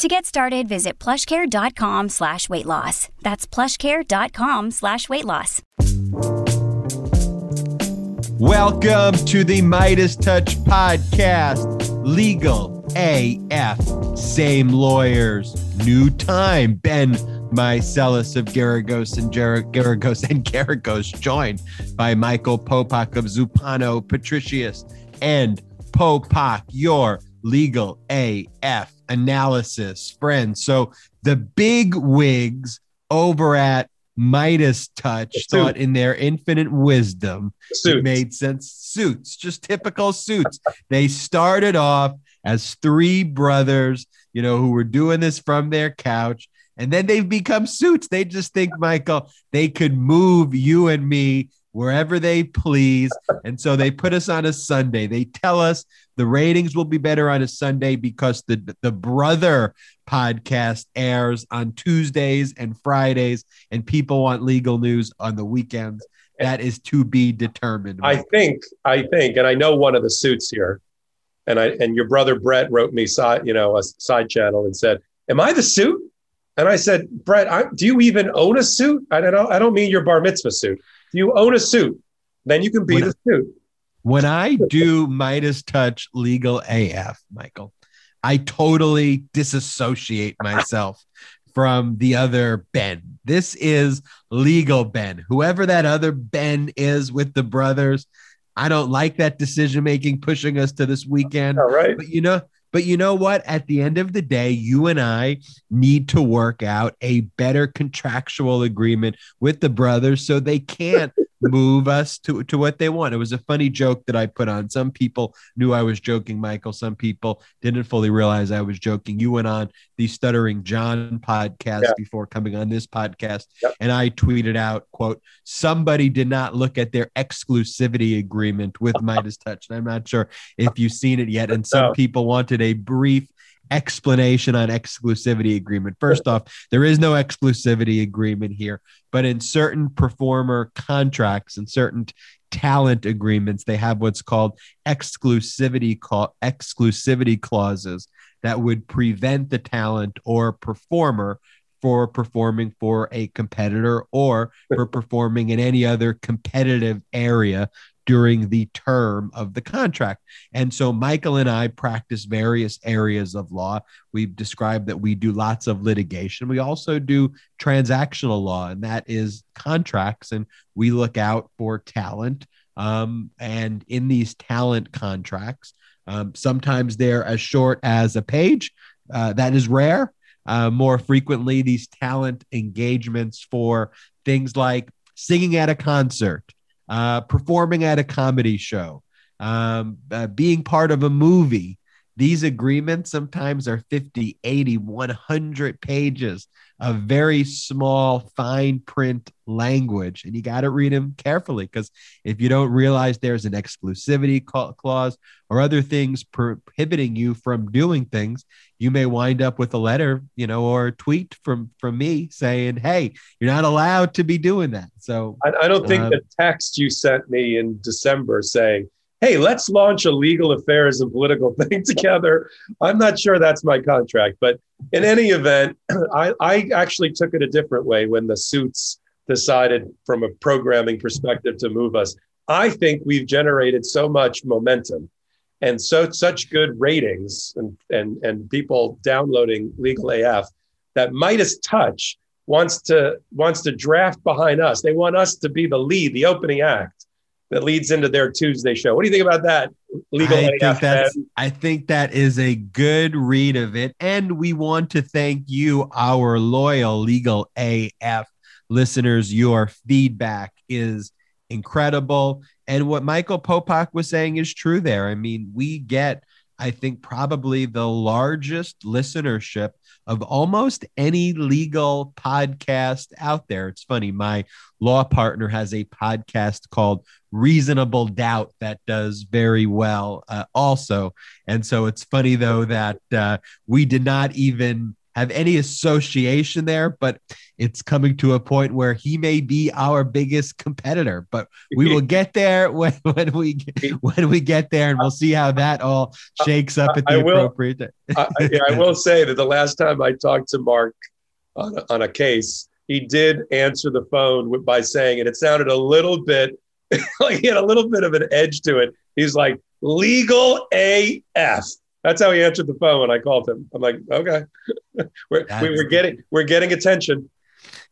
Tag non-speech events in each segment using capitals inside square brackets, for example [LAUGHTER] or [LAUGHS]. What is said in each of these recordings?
To get started, visit plushcare.com slash weight loss. That's plushcare.com slash weight loss. Welcome to the Midas Touch Podcast. Legal AF. Same lawyers. New time. Ben Meiselas of Geragos and Ger- Geragos and Geragos, joined by Michael Popok of Zumpano Patricios and Popok, your legal AF analysis friends. So the big wigs over at Midas Touch thought in their infinite wisdom it made sense. Suits, just typical suits. they started off as three brothers, you know, who were doing this from their couch. And then they've become suits. They just think, Michael, they could move you and me wherever they please. And so they put us on a Sunday. They tell us the ratings will be better on a Sunday because the the brother podcast airs on Tuesdays and Fridays, and people want legal news on the weekends. That is to be determined. I think, I think, and I know one of the suits here, and I and your brother Brett wrote me side, you know, a side channel and said, "Am I the suit?" And I said, Brett, I, do you even own a suit? I don't. I don't mean your bar mitzvah suit. You own a suit? Then you can be when the suit. When I do Midas Touch Legal AF, Michael, I totally disassociate myself from the other Ben. This is legal Ben. Whoever that other Ben is with the brothers, I don't like that decision making pushing us to this weekend. All right. But you know, but you know what? At the end of the day, you and I need to work out a better contractual agreement with the brothers so they can't [LAUGHS] move us to, to what they want. It was a funny joke that I put on. Some people knew I was joking, Michael. Some people didn't fully realize I was joking. You went on the Stuttering John podcast yeah. before coming on this podcast, yep. and I tweeted out, quote, somebody did not look at their exclusivity agreement with Midas Touch. And I'm not sure if you've seen it yet. And some people wanted a brief explanation on exclusivity agreement. First off, there is no exclusivity agreement here, but in certain performer contracts and certain talent agreements, they have what's called exclusivity call exclusivity clauses that would prevent the talent or performer for performing for a competitor or for performing in any other competitive area during the term of the contract. And so Michael and I practice various areas of law. We've described that we do lots of litigation. We also do transactional law, and that is contracts. And we look out for talent. Um, and in these talent contracts, um, sometimes they're as short as a page. Uh, that is rare. Uh, more frequently, these talent engagements for things like singing at a concert, uh, performing at a comedy show, um, uh, being part of a movie. These agreements sometimes are 50, 80, 100 pages of very small, fine print language. And you got to read them carefully because if you don't realize there's an exclusivity clause or other things prohibiting you from doing things, you may wind up with a letter, you know, or a tweet from from me saying, "Hey, you're not allowed to be doing that." So I, I don't think uh, the text you sent me in December saying, "Hey, let's launch a legal affairs and political [LAUGHS] thing together." I'm not sure that's my contract, but in any event, [CLEARS THROAT] I, I actually took it a different way when the suits decided, from a programming perspective, to move us. I think we've generated so much momentum and so such good ratings and and and people downloading legal af that midas touch wants to wants to draft behind us they want us to be the lead the opening act that leads into their tuesday show. What do you think about that legal I AF, think, that's, I think that is a good read of it. And we want to thank you our loyal legal af listeners. Your feedback is incredible. And what Michael Popok was saying is true there. I mean, we get, I think, probably the largest listenership of almost any legal podcast out there. It's funny, my law partner has a podcast called Reasonable Doubt that does very well, uh, also. And so it's funny, though, that uh, we did not even have any association there, but it's coming to a point where he may be our biggest competitor. But we will get there [LAUGHS] when, when we when we get there, and we'll see how that all shakes up at the I appropriate. I, yeah, I will say that the last time I talked to Mark on a, on a case, he did answer the phone by saying, and it sounded a little bit [LAUGHS] like he had a little bit of an edge to it. He's like, "Legal AF." That's how he answered the phone when I called him. I'm like, okay, [LAUGHS] we're, we're getting we're getting attention.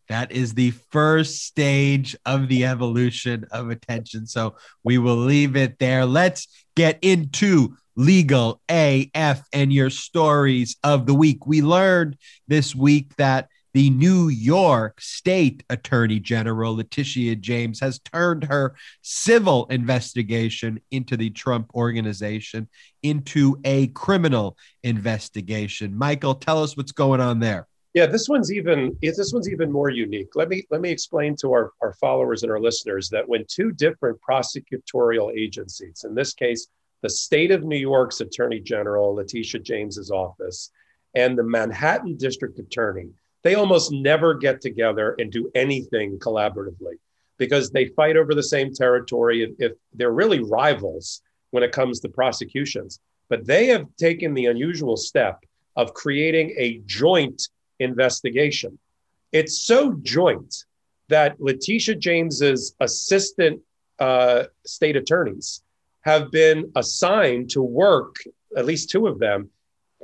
That is the first stage of the evolution of attention. So we will leave it there. Let's get into legal AF and your stories of the week. We learned this week that the New York State Attorney General, Letitia James, has turned her civil investigation into the Trump organization into a criminal investigation. Michael, tell us what's going on there. Yeah, this one's even this one's even more unique. Let me let me explain to our, our followers and our listeners that when two different prosecutorial agencies, in this case, the state of New York's Attorney General, Letitia James's office, and the Manhattan District Attorney, they almost never get together and do anything collaboratively because they fight over the same territory if, if they're really rivals when it comes to prosecutions. But they have taken the unusual step of creating a joint investigation. It's so joint that Letitia James's assistant uh, state attorneys have been assigned to work, at least two of them,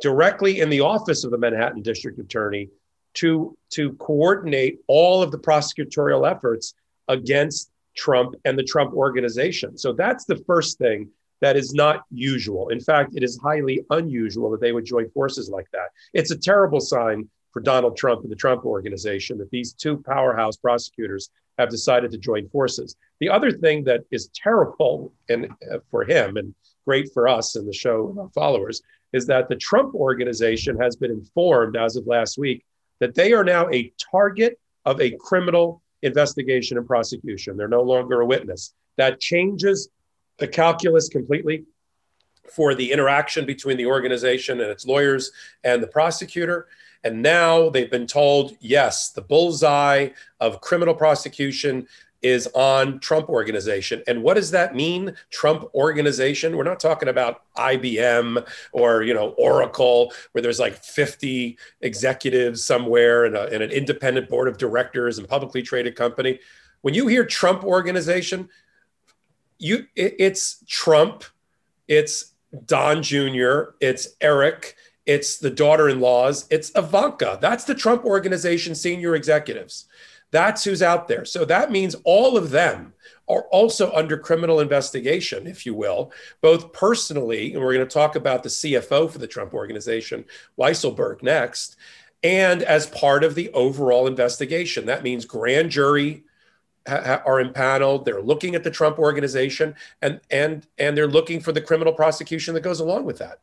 directly in the office of the Manhattan District Attorney to, to coordinate all of the prosecutorial efforts against Trump and the Trump organization. So that's the first thing that is not usual. In fact, it is highly unusual that they would join forces like that. It's a terrible sign for Donald Trump and the Trump organization that these two powerhouse prosecutors have decided to join forces. The other thing that is terrible and uh, for him and great for us and the show and our followers is that the Trump organization has been informed as of last week that they are now a target of a criminal investigation and prosecution. They're no longer a witness. That changes the calculus completely for the interaction between the organization and its lawyers and the prosecutor. And now they've been told yes, the bullseye of criminal prosecution is on Trump organization. And what does that mean? Trump organization? We're not talking about IBM or, you know, Oracle, where there's like 50 executives somewhere and, an independent board of directors and publicly traded company. When you hear Trump organization, you it, it's Trump, it's Don Jr., it's Eric, it's the daughter-in-laws, it's Ivanka. That's the Trump organization senior executives. That's who's out there. So that means all of them are also under criminal investigation, if you will, both personally, and we're going to talk about the CFO for the Trump organization, Weisselberg, next, and as part of the overall investigation. That means grand jury are impaneled. They're looking at the Trump organization, and and and they're looking for the criminal prosecution that goes along with that.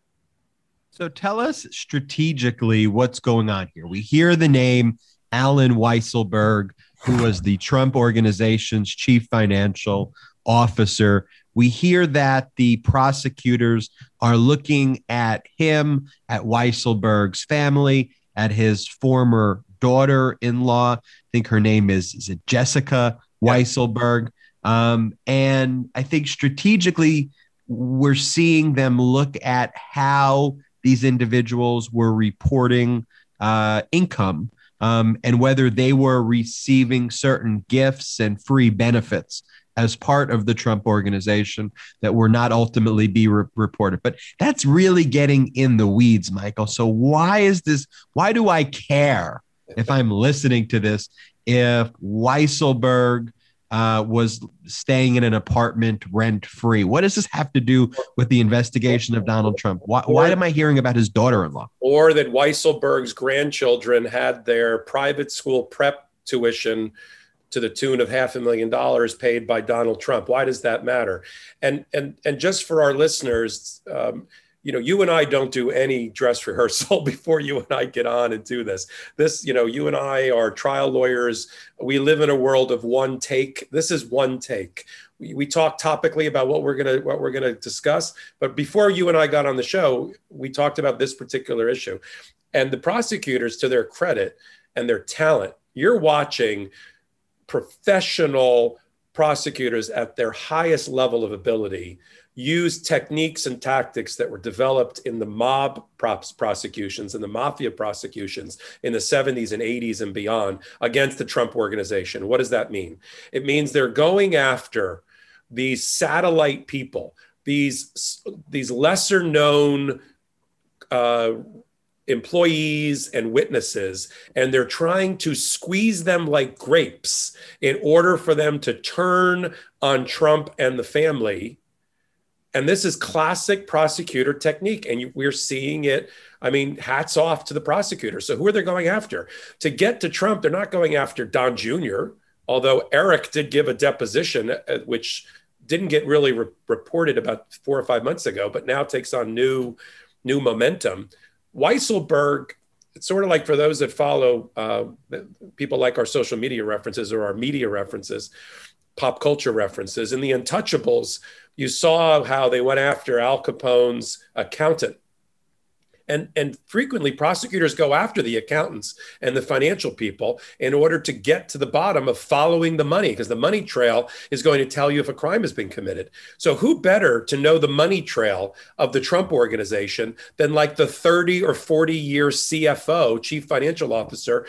So tell us strategically what's going on here. We hear the name Allen Weisselberg, who was the Trump organization's chief financial officer. We hear that the prosecutors are looking at him, at Weisselberg's family, at his former daughter in law. I think her name is, is it Jessica Weisselberg. Um, and I think strategically, we're seeing them look at how these individuals were reporting uh, income um, and whether they were receiving certain gifts and free benefits as part of the Trump organization that were not ultimately be re- reported. But that's really getting in the weeds, Michael. So why is this? Why do I care if I'm listening to this? If Weisselberg uh, was staying in an apartment rent free. What does this have to do with the investigation of Donald Trump? Why, why am I hearing about his daughter in law? Or that Weisselberg's grandchildren had their private school prep tuition to the tune of half a million dollars paid by Donald Trump. Why does that matter? And and and just for our listeners, um, you know, you and I don't do any dress rehearsal [LAUGHS] before you and I get on and do this. This, you know, you and I are trial lawyers. We live in a world of one take. This is one take. We, we talk topically about what we're gonna what we're gonna discuss, but before you and I got on the show, we talked about this particular issue, and the prosecutors, to their credit and their talent, you're watching professional prosecutors at their highest level of ability use techniques and tactics that were developed in the mob props prosecutions and the mafia prosecutions in the 70s and 80s and beyond against the Trump organization. What does that mean? It means they're going after these satellite people, these these lesser known uh, employees and witnesses, and they're trying to squeeze them like grapes in order for them to turn on Trump and the family and this is classic prosecutor technique. And we're seeing it. I mean, hats off to the prosecutor. So, who are they going after? To get to Trump, they're not going after Don Jr., although Eric did give a deposition, uh, which didn't get really re- reported about four or five months ago, but now takes on new, new momentum. Weisselberg, it's sort of like for those that follow uh, people like our social media references or our media references, pop culture references. and The Untouchables, you saw how they went after Al Capone's accountant. And, and frequently, prosecutors go after the accountants and the financial people in order to get to the bottom of following the money, because the money trail is going to tell you if a crime has been committed. So, who better to know the money trail of the Trump organization than like the 30 or 40 year CFO, chief financial officer,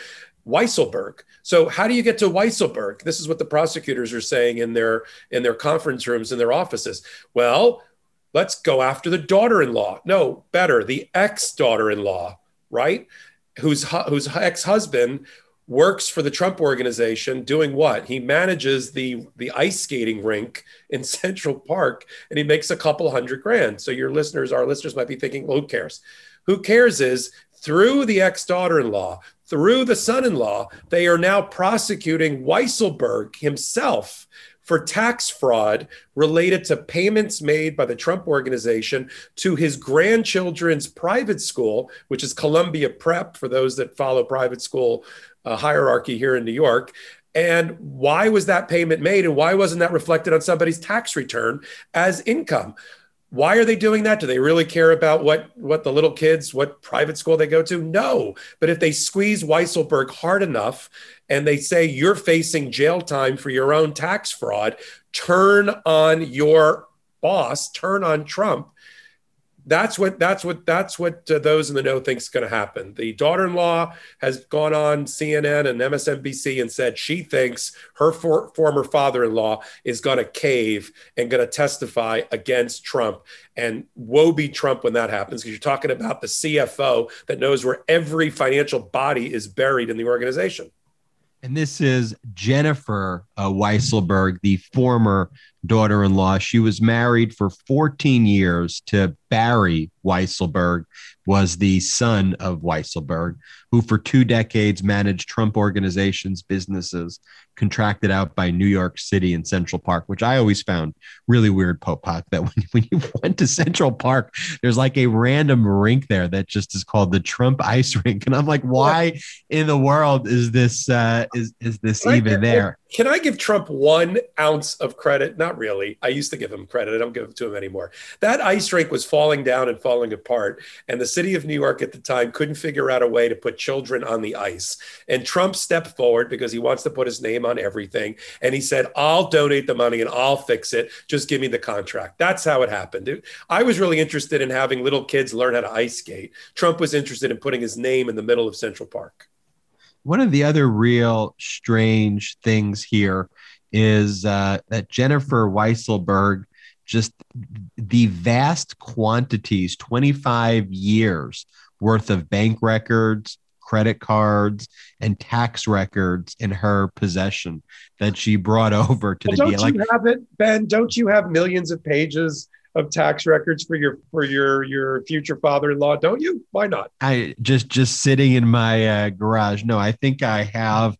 Weisselberg. So how do you get to Weisselberg? This is what the prosecutors are saying in their in their conference rooms in their offices. Well, let's go after the daughter-in-law. No, better, the ex-daughter-in-law, right? Whose whose ex-husband works for the Trump organization doing what? He manages the the ice skating rink in [LAUGHS] Central Park and he makes a couple hundred grand. So your listeners, our listeners might be thinking, well, who cares? Who cares is through the ex daughter in law, through the son in law, they are now prosecuting Weisselberg himself for tax fraud related to payments made by the Trump organization to his grandchildren's private school, which is Columbia Prep for those that follow private school uh, hierarchy here in New York. And why was that payment made? And why wasn't that reflected on somebody's tax return as income? Why are they doing that? Do they really care about what what the little kids, what private school they go to? No. But if they squeeze Weisselberg hard enough and they say you're facing jail time for your own tax fraud, turn on your boss, turn on Trump, that's what that's what that's what uh, those in the know think is going to happen. The daughter-in-law has gone on CNN and MSNBC and said she thinks her for, former father-in-law is going to cave and going to testify against Trump. And woe be Trump when that happens, because you're talking about the CFO that knows where every financial body is buried in the organization. And this is Jennifer uh, Weisselberg, the former daughter in law. She was married for 14 years to Barry Weisselberg, was the son of Weisselberg, who for two decades managed Trump organizations, businesses, contracted out by New York City and Central Park, which I always found really weird, Popok, that [LAUGHS] when, when you went to Central Park, there's like a random rink there that just is called the Trump Ice [LAUGHS] Rink. And I'm like, why in the world is this uh, is, is this even there? Can I give Trump one ounce of credit? Not really. I used to give him credit. I don't give it to him anymore. That ice rink was falling down and falling apart. And the city of New York at the time couldn't figure out a way to put children on the ice. And Trump stepped forward because he wants to put his name on everything. And he said, I'll donate the money and I'll fix it. Just give me the contract. That's how it happened. I was really interested in having little kids learn how to ice skate. Trump was interested in putting his name in the middle of Central Park. One of the other real strange things here is uh, that Jennifer Weisselberg just the vast quantities 25 years worth of bank records credit cards and tax records in her possession that she brought [LAUGHS] over to well, the don't you have it ben? Don't you have millions of pages of tax records for your for your your future father-in-law? Don't you? Why not? I just just sitting in my uh, garage. No i think i have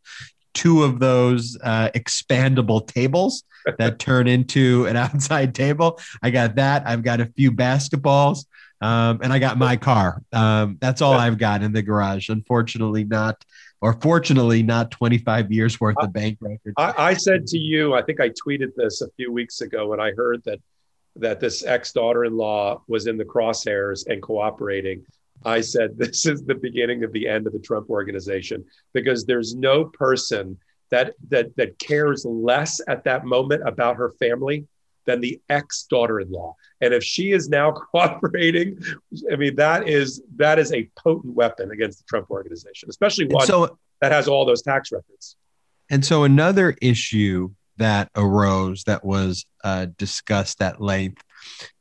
two of those uh, expandable tables [LAUGHS] that turn into an outside table i got that i've got a few basketballs um, and I got my car. Um, that's all I've got in the garage. Unfortunately, not, or fortunately, not 25 years worth of bank records. I, I said to you, I think I tweeted this a few weeks ago when I heard that that this ex daughter-in-law was in the crosshairs and cooperating. I said [LAUGHS] this is the beginning of the end of the Trump organization because there's no person that that that cares less at that moment about her family than the ex daughter-in-law. And if she is now [LAUGHS] cooperating, I mean that is that is a potent weapon against the Trump organization, especially one so, that has all those tax records. And so another issue that arose that was uh, discussed at length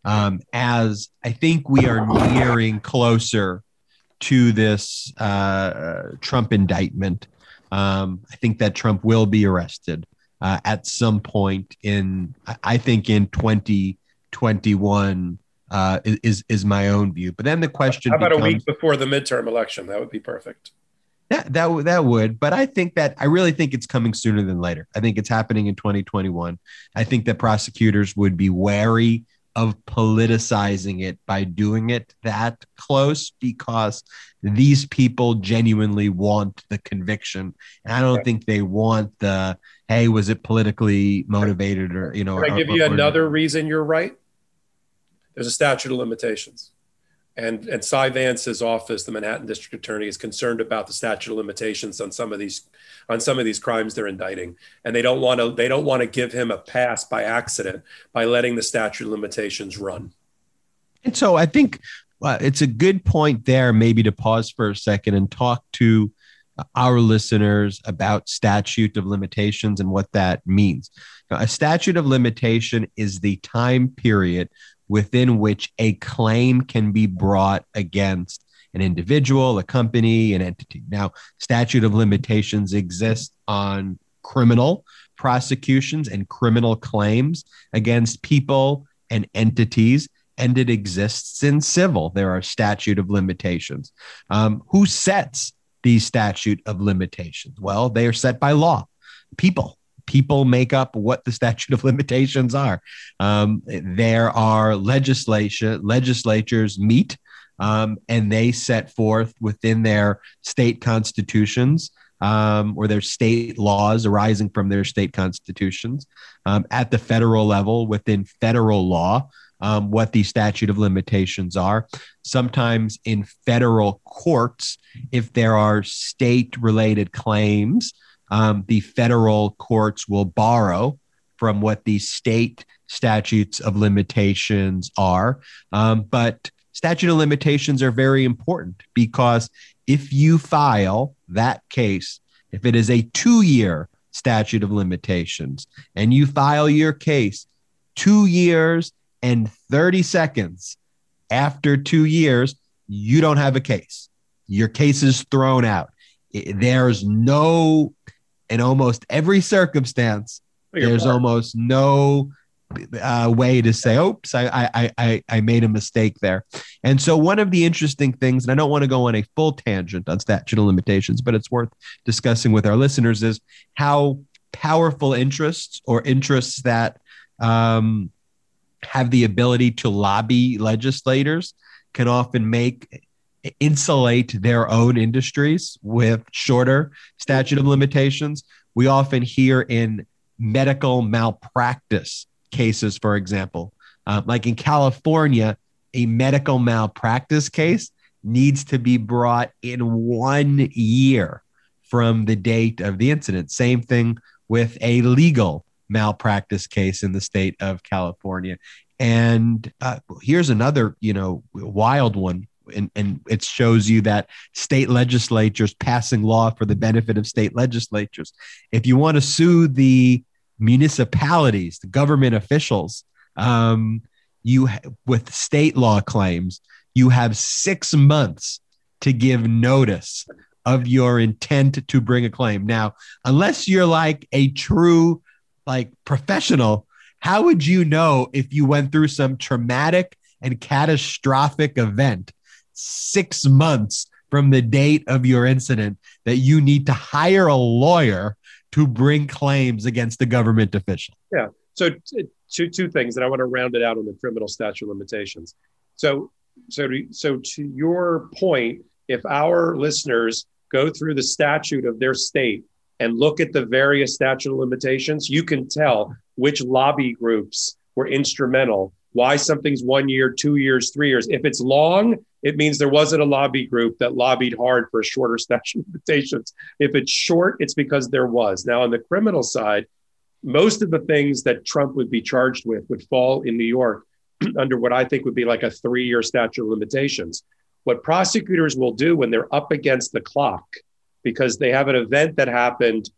um, as I think we are nearing closer to this uh, Trump indictment. Um, I think that Trump will be arrested uh, at some point in, I think, in 2021. Uh, is is my own view, but then the question: How about becomes, a week before the midterm election? That would be perfect. That that that would, but I think that I really think it's coming sooner than later. I think it's happening in 2021. I think that prosecutors would be wary of politicizing it by doing it that close because these people genuinely want the conviction. And i don't think they want the hey was it politically motivated or you know Can i give or, you or, another or, reason you're right? There's a statute of limitations and and Cy Vance's office, the Manhattan District Attorney, is concerned about the statute of limitations on some of these on some of these crimes they're indicting, and they don't want to they don't want to give him a pass by accident by letting the statute of limitations run. And so I think uh, it's a good point there, maybe to pause for a second and talk to our listeners about statute of limitations and what that means. Now, a statute of limitation is the time period within which a claim can be brought against an individual, a company, an entity. Now, statute of limitations exists on criminal prosecutions and criminal claims against people and entities, and it exists in civil. There are statute of limitations. Um, who sets these statute of limitations? Well, they are set by law. People, people make up what the statute of [LAUGHS] limitations are. Um, there are legislation legislatures meet um, and they set forth within their state constitutions um, or their state laws arising from their state constitutions um, at the federal level within federal law. Um, what the statute of limitations are. Sometimes in federal courts, if there are state related claims, um, the federal courts will borrow from what the state statutes of limitations are. Um, but statute of limitations are very important because if you file that case, if it is a two year statute of limitations and you file your case two years and 30 seconds after two years, you don't have a case. Your case is thrown out. There's no in almost every circumstance, there's almost no uh, way to say, "Oops, I, I I I made a mistake there." And so, one of the interesting things, and I don't want to go on a full tangent on statute of limitations, but it's worth discussing with our listeners, is how powerful interests or interests that um, have the ability to lobby legislators can often make insulate their own industries with shorter statute of limitations. We often hear in medical malpractice cases, for example, uh, like in California, a medical malpractice case needs to be brought in one year from the date of the incident. Same thing with a legal malpractice case in the state of California. And uh, here's another, you know, wild one and, and it shows you that state legislatures passing law for the benefit of state legislatures. If you want to sue the municipalities, the government officials, um, you with state law claims, you have six months to give notice of your intent to bring a claim. Now, unless you're like a true like professional, how would you know if you went through some traumatic and catastrophic event six months from the date of your incident that you need to hire a lawyer to bring claims against a government official. Yeah. So two two things, and I want to round it out on the criminal statute limitations. So so to, so to your point, if our listeners go through the statute of their state and look at the various statute limitations, you can tell which lobby groups were instrumental, why something's one year, two years, three years. If it's long, it means there wasn't a lobby group that lobbied hard for a shorter [LAUGHS] statute of limitations. If it's short, it's because there was. Now, on the criminal side, most of the things that Trump would be charged with would fall in New York [CLEARS THROAT] under what I think would be like a three year statute of limitations. What prosecutors will do when they're up against the clock, because they have an event that happened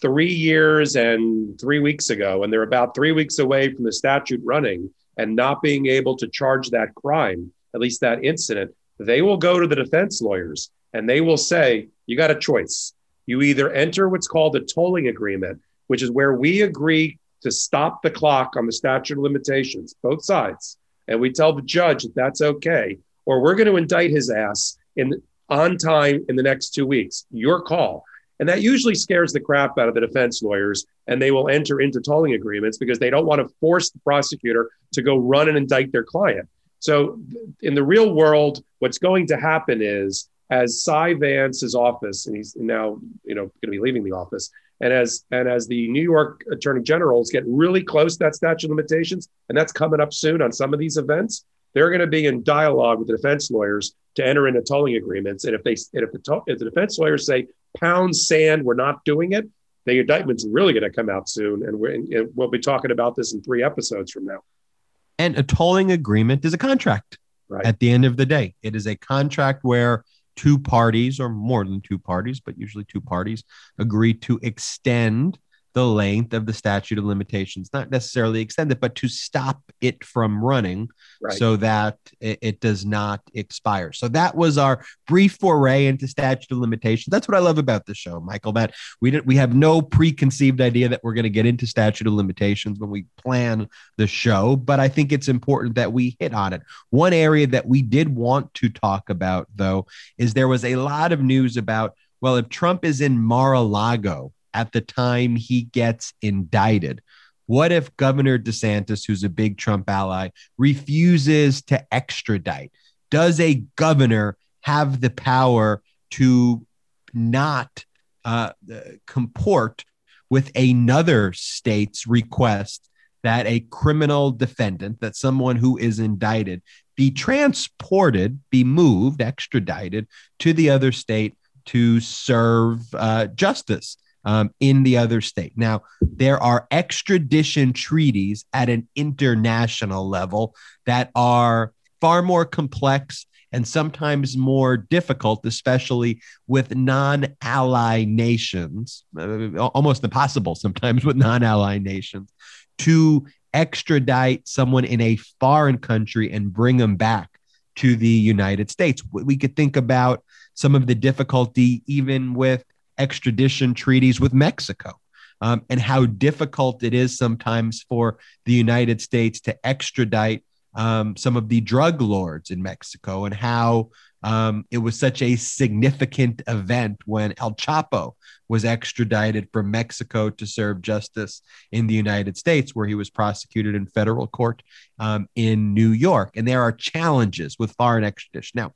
three years and three weeks ago, and they're about three weeks away from the statute running and not being able to charge that crime, at least that incident, they will go to the defense lawyers and they will say, You got a choice. You either enter what's called a tolling agreement, which is where we agree to stop the clock on the statute of limitations, both sides, and we tell the judge that that's okay, or we're going to indict his ass in on time in the next two weeks. Your call. And that usually scares the crap out of the defense lawyers, and they will enter into tolling agreements because they don't want to force the prosecutor to go run and indict their client. So, in the real world, what's going to happen is as Cy Vance's office, and he's now you know going to be leaving the office, and as and as the New York Attorney Generals get really close to that statute of limitations, and that's coming up soon on some of these events, they're going to be in dialogue with the defense lawyers to enter into tolling agreements. And if they and if the if the defense lawyers say pound sand, we're not doing it, the indictment's really going to come out soon, and, we're, and we'll be talking about this in three episodes from now. And a tolling agreement is a contract. Right. At the end of the day, it is a contract where two parties or more than two parties, but usually two parties agree to extend the length of the statute of limitations, not necessarily extend it, but to stop it from running right. so that it, it, does not expire. So that was our brief foray into statute of limitations. That's what I love about the show, Michael, that we didn't, we have no preconceived idea that we're going to get into statute of limitations when we plan the show, but I think it's important that we hit on it. One area that we did want to talk about though, is there was a lot of news about, well, if Trump is in Mar-a-Lago at the time he gets indicted. What if Governor DeSantis, who's a big Trump ally, refuses to extradite? Does a governor have the power to not uh, comport with another state's request that a criminal defendant, that someone who is indicted, be transported, be moved, extradited to the other state to serve uh, justice? Um, in the other state. Now, there are extradition treaties at an international level that are far more complex and sometimes more difficult, especially with non ally nations, uh, almost impossible sometimes [LAUGHS] with non ally nations, to extradite someone in a foreign country and bring them back to the United States. We could think about some of the difficulty even with extradition treaties with Mexico. Um, and how difficult it is sometimes for the United States to extradite um, some of the drug lords in Mexico, and how um, it was such a significant event when El Chapo was extradited from Mexico to serve justice in the United States, where he was prosecuted in federal court um, in New York. And there are challenges with foreign extradition. Now,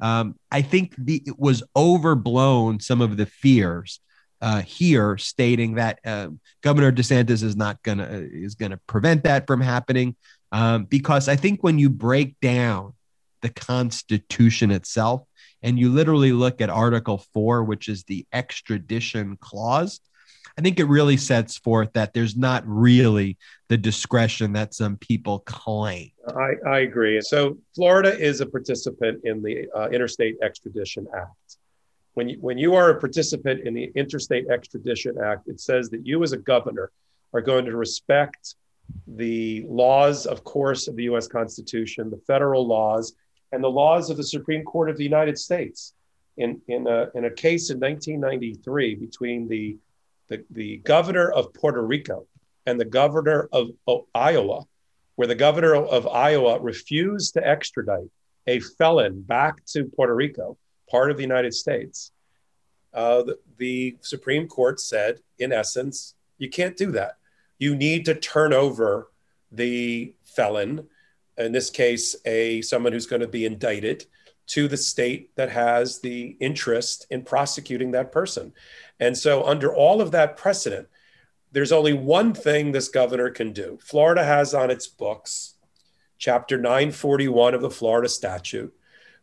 um, I think the, it was overblown some of the fears uh, here, stating that uh, Governor DeSantis is not gonna uh, is gonna prevent that from happening, um, because I think when you break down the Constitution itself and you literally look at Article Four, which is the extradition clause, I think it really sets forth that there's not really the discretion that some people claim. I, I agree. So Florida is a participant in the uh, Interstate Extradition Act. When you, when you are a participant in the Interstate Extradition Act, it says that you as a governor are going to respect the laws, of course, of the US Constitution, the federal laws, and the laws of the Supreme Court of the United States. In, in, a, in a case in 1993 between the the, the governor of Puerto Rico and the governor of, of Iowa, where the governor of Iowa refused to extradite a felon back to Puerto Rico, part of the United States. Uh, the, the Supreme Court said, in essence, you can't do that. You need to turn over the felon in this case, a someone who's going to be indicted to the state that has the interest in prosecuting that person. And so, under all of that precedent, there's only one thing this governor can do. Florida has on its books chapter 941 of the Florida statute,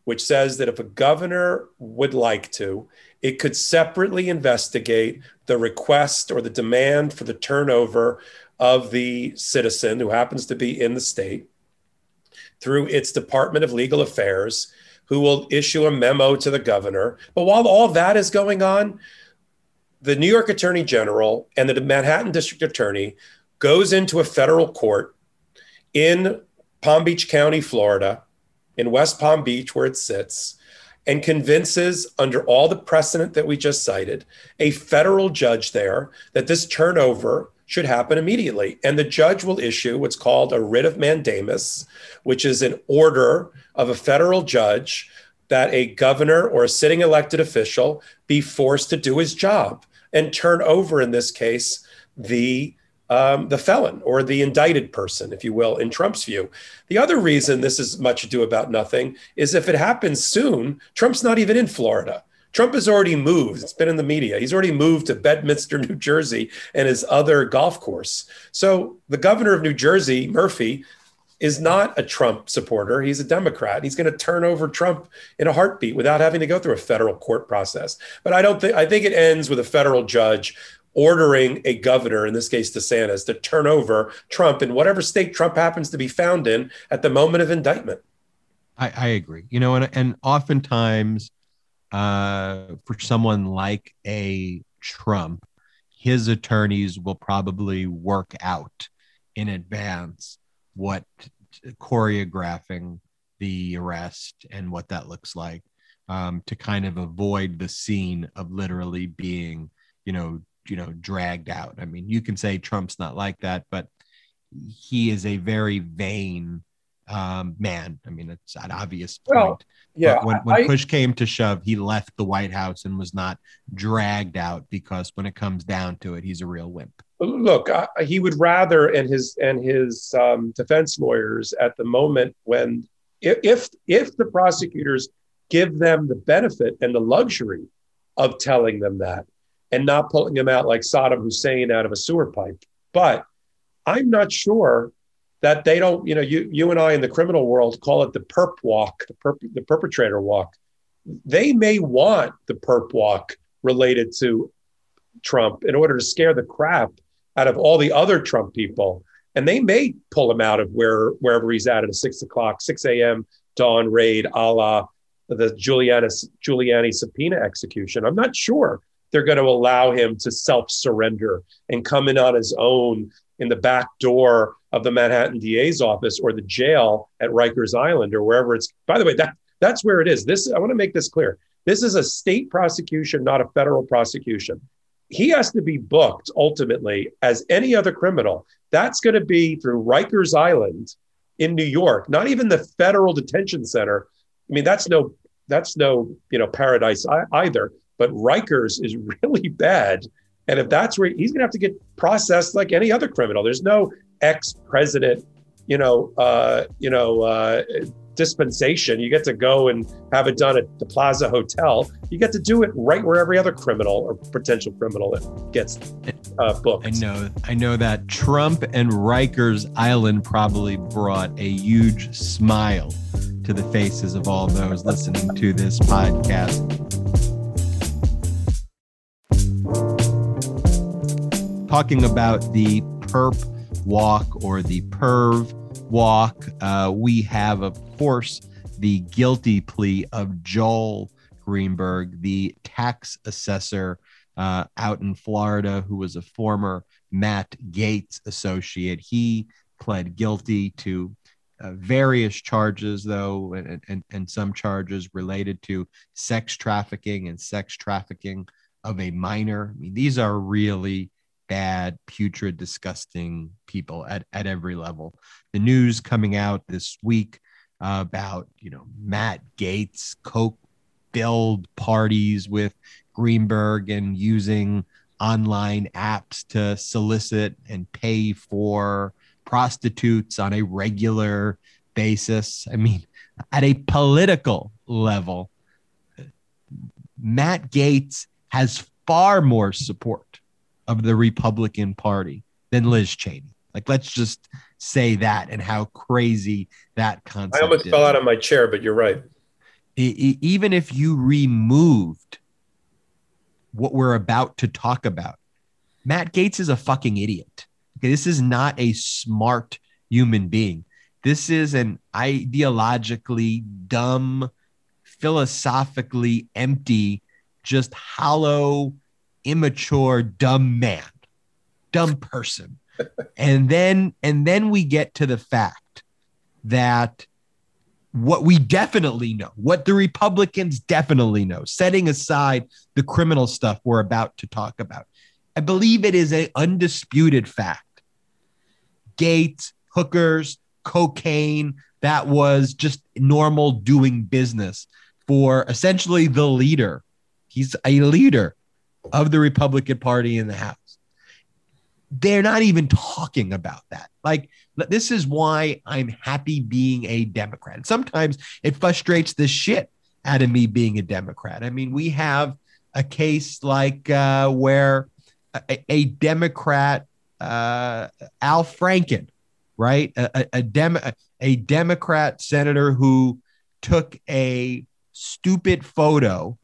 which says that if a governor would like to, it could separately investigate the request or the demand for the turnover of the citizen who happens to be in the state through its Department of Legal Affairs, who will issue a memo to the governor. But while all that is going on, the New York Attorney General and the Manhattan District Attorney goes into a federal court in Palm Beach County, Florida, in West Palm Beach, where it sits, and convinces, under all the precedent that we just cited, a federal judge there that this turnover should happen immediately. And the judge will issue what's called a writ of mandamus, which is an order of a federal judge that a governor or a sitting elected official be forced to do his job and turn over, in this case, the um, the felon or the indicted person, if you will, in Trump's view. The other reason this is much ado about nothing is if it happens soon, Trump's not even in Florida. Trump has already moved. It's been in the media. He's already moved to Bedminster, [LAUGHS] New Jersey, and his other golf course. So the governor of New Jersey, Murphy, is not a Trump supporter. He's a Democrat. He's going to turn over Trump in a heartbeat without having to go through a federal court process. But I don't think I think it ends with a federal judge ordering a governor, in this case DeSantis, to turn over Trump in whatever state Trump happens to be found in at the moment of indictment. I, I agree. You know, and and oftentimes uh, for someone like a Trump, his attorneys will probably work out in advance what choreographing the arrest and what that looks like um, to kind of avoid the scene of literally being, you know, you know, dragged out. I mean, you can say Trump's not like that, but he is a very vain um, man. I mean, it's an obvious point. Well, yeah. But when, when I, push came to shove, he left the White House and was not dragged out because when it comes down to it, he's a real wimp look, uh, he would rather, and his and his um, defense lawyers at the moment when if if the prosecutors give them the benefit and the luxury of telling them that and not pulling them out like Saddam Hussein out of a sewer pipe. But I'm not sure that they don't, you know, you you and I in the criminal world call it the perp walk, the perp, the perpetrator walk. They may want the perp walk related to Trump in order to scare the crap out of all the other Trump people. And they may pull him out of where wherever he's at at a six o'clock, 6 a.m. dawn raid, a la the Giuliani, Giuliani subpoena execution. I'm not sure they're going to allow him to self surrender and come in on his own in the back door of the Manhattan DA's office or the jail at Rikers Island or wherever it's. By the way, that that's where it is. This I want to make this clear. This is a state prosecution, not a federal prosecution he has to be booked ultimately as any other criminal. That's going to be through Rikers Island in New York, not even the federal detention center. I mean, that's no that's no you know paradise either. But Rikers is [LAUGHS] really bad, and if that's where he's going to have to get processed like any other criminal. There's no ex president, you know, uh, you know, uh, dispensation. You get to go and have it done at the Plaza Hotel. You get to do it right where every other criminal or potential criminal gets uh, booked. I know. I know that Trump and Rikers Island probably brought a huge smile to the faces of all those listening to this podcast. Talking about the perp walk or the perv walk, uh, we have, of course, the guilty plea of Joel Greenberg, the tax assessor uh, out in Florida, who was a former Matt Gaetz associate. He pled guilty to uh, various charges, though, and, and, and some charges related to sex trafficking and sex trafficking of a minor. I mean, these are really bad, putrid, disgusting people at, at every level. The news coming out this week uh, about, you know, Matt Gaetz, Coke build parties with Greenberg and using online apps to solicit and pay for prostitutes on a regular basis, I mean, at a political level, Matt Gaetz has far more support of the Republican Party than Liz Cheney. Like, let's just say that and how crazy that concept. I almost is. fell out of my chair, but you're right. even if you removed what we're about to talk about, Matt Gaetz is a fucking idiot. Okay, this is not a smart human being. This is an ideologically dumb, philosophically empty, just hollow, immature, dumb man, dumb person. and then and then we get to the fact that what we definitely know, what the Republicans definitely know, setting aside the criminal stuff we're about to talk about, I believe it is an undisputed fact. Gaetz, hookers, cocaine, that was just normal doing business for essentially the leader. He's a leader of the Republican Party in the House. They're not even talking about that. Like, this is why I'm happy being a Democrat. Sometimes it frustrates the shit out of me being a Democrat. I mean, we have a case like uh, where a, a Democrat, uh, Al Franken, right, a, a, a, Dem- a Democrat senator who took a stupid photo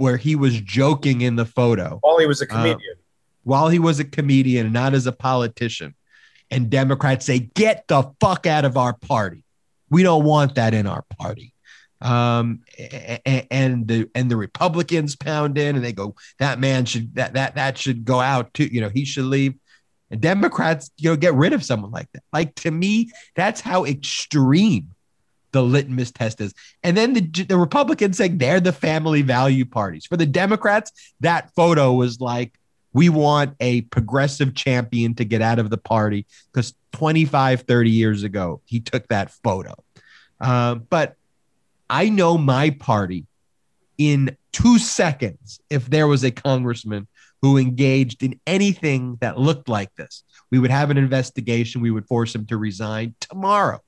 where he was joking in the photo while he was a comedian. Uh, while he was a comedian, not as a politician. And Democrats say, get the fuck out of our party. We don't want that in our party. Um, and, and the and the Republicans pound in and they go, that man should that that that should go out too. You know, he should leave. And Democrats, you know, get rid of someone like that. Like to me, that's how extreme the litmus test is. And then the, the Republicans saying they're the family value parties. For the Democrats, that photo was like, we want a progressive champion to get out of the party because 25, 30 years ago, he took that photo. Uh, but I know my party in two seconds if there was a congressman who engaged in anything that looked like this. We would have an investigation. We would force him to resign tomorrow.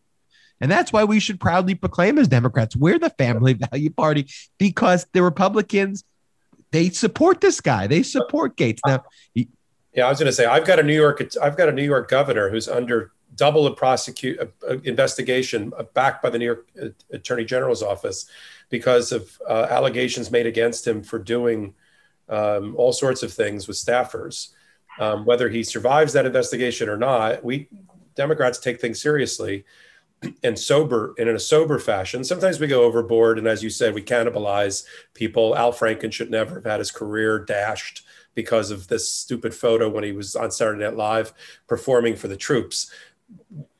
And that's why we should proudly proclaim as Democrats, we're the family value party because the Republicans, they support this guy. They support Gaetz. Now, he, yeah, I was going to say, I've got a New York, I've got a New York governor who's under double a prosecute uh, investigation uh, backed by the New York uh, Attorney General's office because of uh, allegations made against him for doing um, all sorts of things with staffers. Um, whether he survives that investigation or not, we Democrats take things seriously and sober and in a sober fashion. Sometimes we go overboard, and as you said, we cannibalize people. Al Franken should never have had his career dashed because of this stupid photo when he was on Saturday Night Live performing for the troops.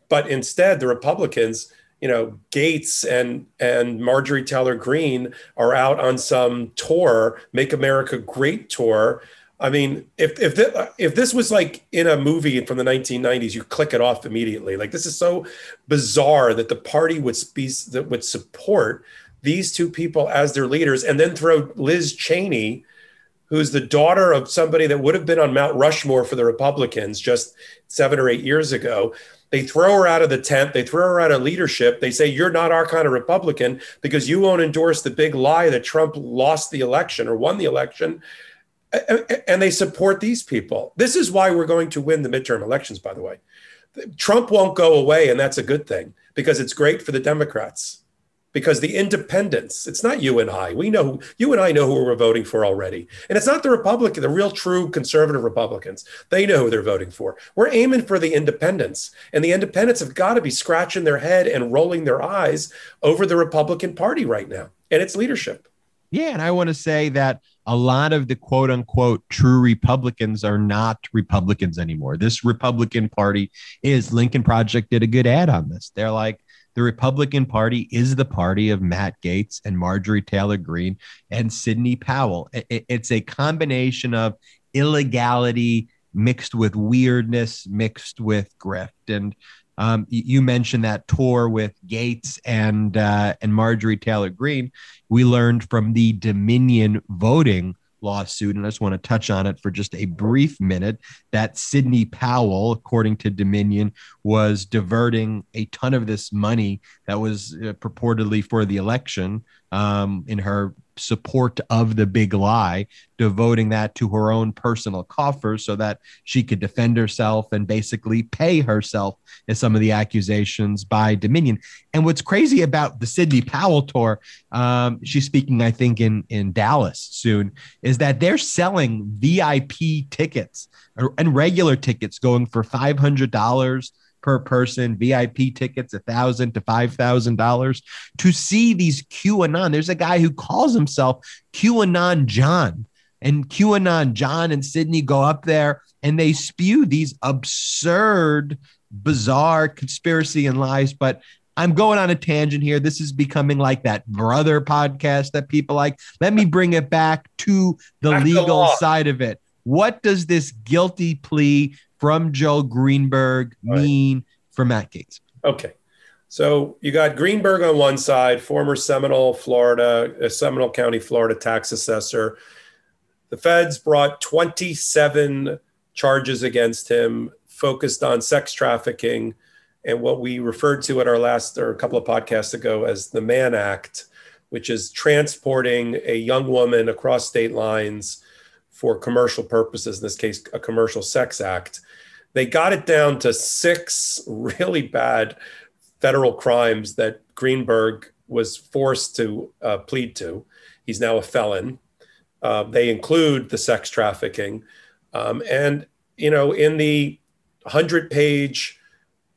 But instead, the Republicans, you know, Gaetz and and Marjorie Taylor Greene are out on some tour, Make America Great tour I mean, if if this, if this was like in a movie from the 1990s, you click it off immediately. Like this is so bizarre that the party would be that would support these two people as their leaders, and then throw Liz Cheney, who's the daughter of somebody that would have been on Mount Rushmore for the Republicans just seven or eight years ago. They throw her out of the tent. They throw her out of leadership. They say, You're not our kind of Republican because you won't endorse the big lie that Trump lost the election or won the election and they support these people. This is why we're going to win the midterm elections, by the way. Trump won't go away, and that's a good thing because it's great for the Democrats. Because the independents, it's not you and I. We know you and I know who we're voting for already. And it's not the Republican, the real true conservative Republicans. They know who they're voting for. We're aiming for the independents. And the independents have got to be scratching their head and rolling their eyes over the Republican Party right now and its leadership. Yeah. And I want to say that a lot of the quote unquote true Republicans are not Republicans anymore. This Republican Party is Lincoln Project did a good ad on this. They're like, the Republican Party is the party of Matt Gaetz and Marjorie Taylor Greene and Sidney Powell. It's a combination of illegality mixed with weirdness, mixed with grift. And um, you mentioned that tour with Gaetz and uh, and Marjorie Taylor Greene. We learned from the Dominion voting lawsuit, and I just want to touch on it for just a brief minute. That Sidney Powell, according to Dominion, was diverting a ton of this money that was uh, purportedly for the election um, in her support of the big lie, devoting that to her own personal coffers so that she could defend herself and basically pay herself in some of the accusations by Dominion. And what's crazy about the Sidney Powell tour, um, she's speaking, I think, in, in Dallas soon, is that they're selling VIP tickets and regular tickets going for $500 per person, VIP tickets, a thousand to five thousand dollars to see these QAnon. There's a guy who calls himself QAnon John, and QAnon John and Sidney go up there and they spew these absurd, bizarre conspiracy and lies. But I'm going on a tangent here. This is becoming like that brother podcast that people like. Let me bring it back to the back legal side of it. What does this guilty plea from Joe Greenberg mean right. for Matt Gaetz. Okay. So you got Greenberg on one side, former Seminole, Florida, uh, Seminole County, Florida tax assessor. The feds brought 27 charges against him, focused on sex trafficking and what we referred to at our last or a couple of podcasts ago as the Mann Act, which is transporting a young woman across state lines for commercial purposes, in this case, a commercial sex act. They got it down to six really bad federal crimes that Greenberg was forced to uh, plead to. He's now a felon. Uh, they include the sex trafficking. Um, and, you know, in the 100 page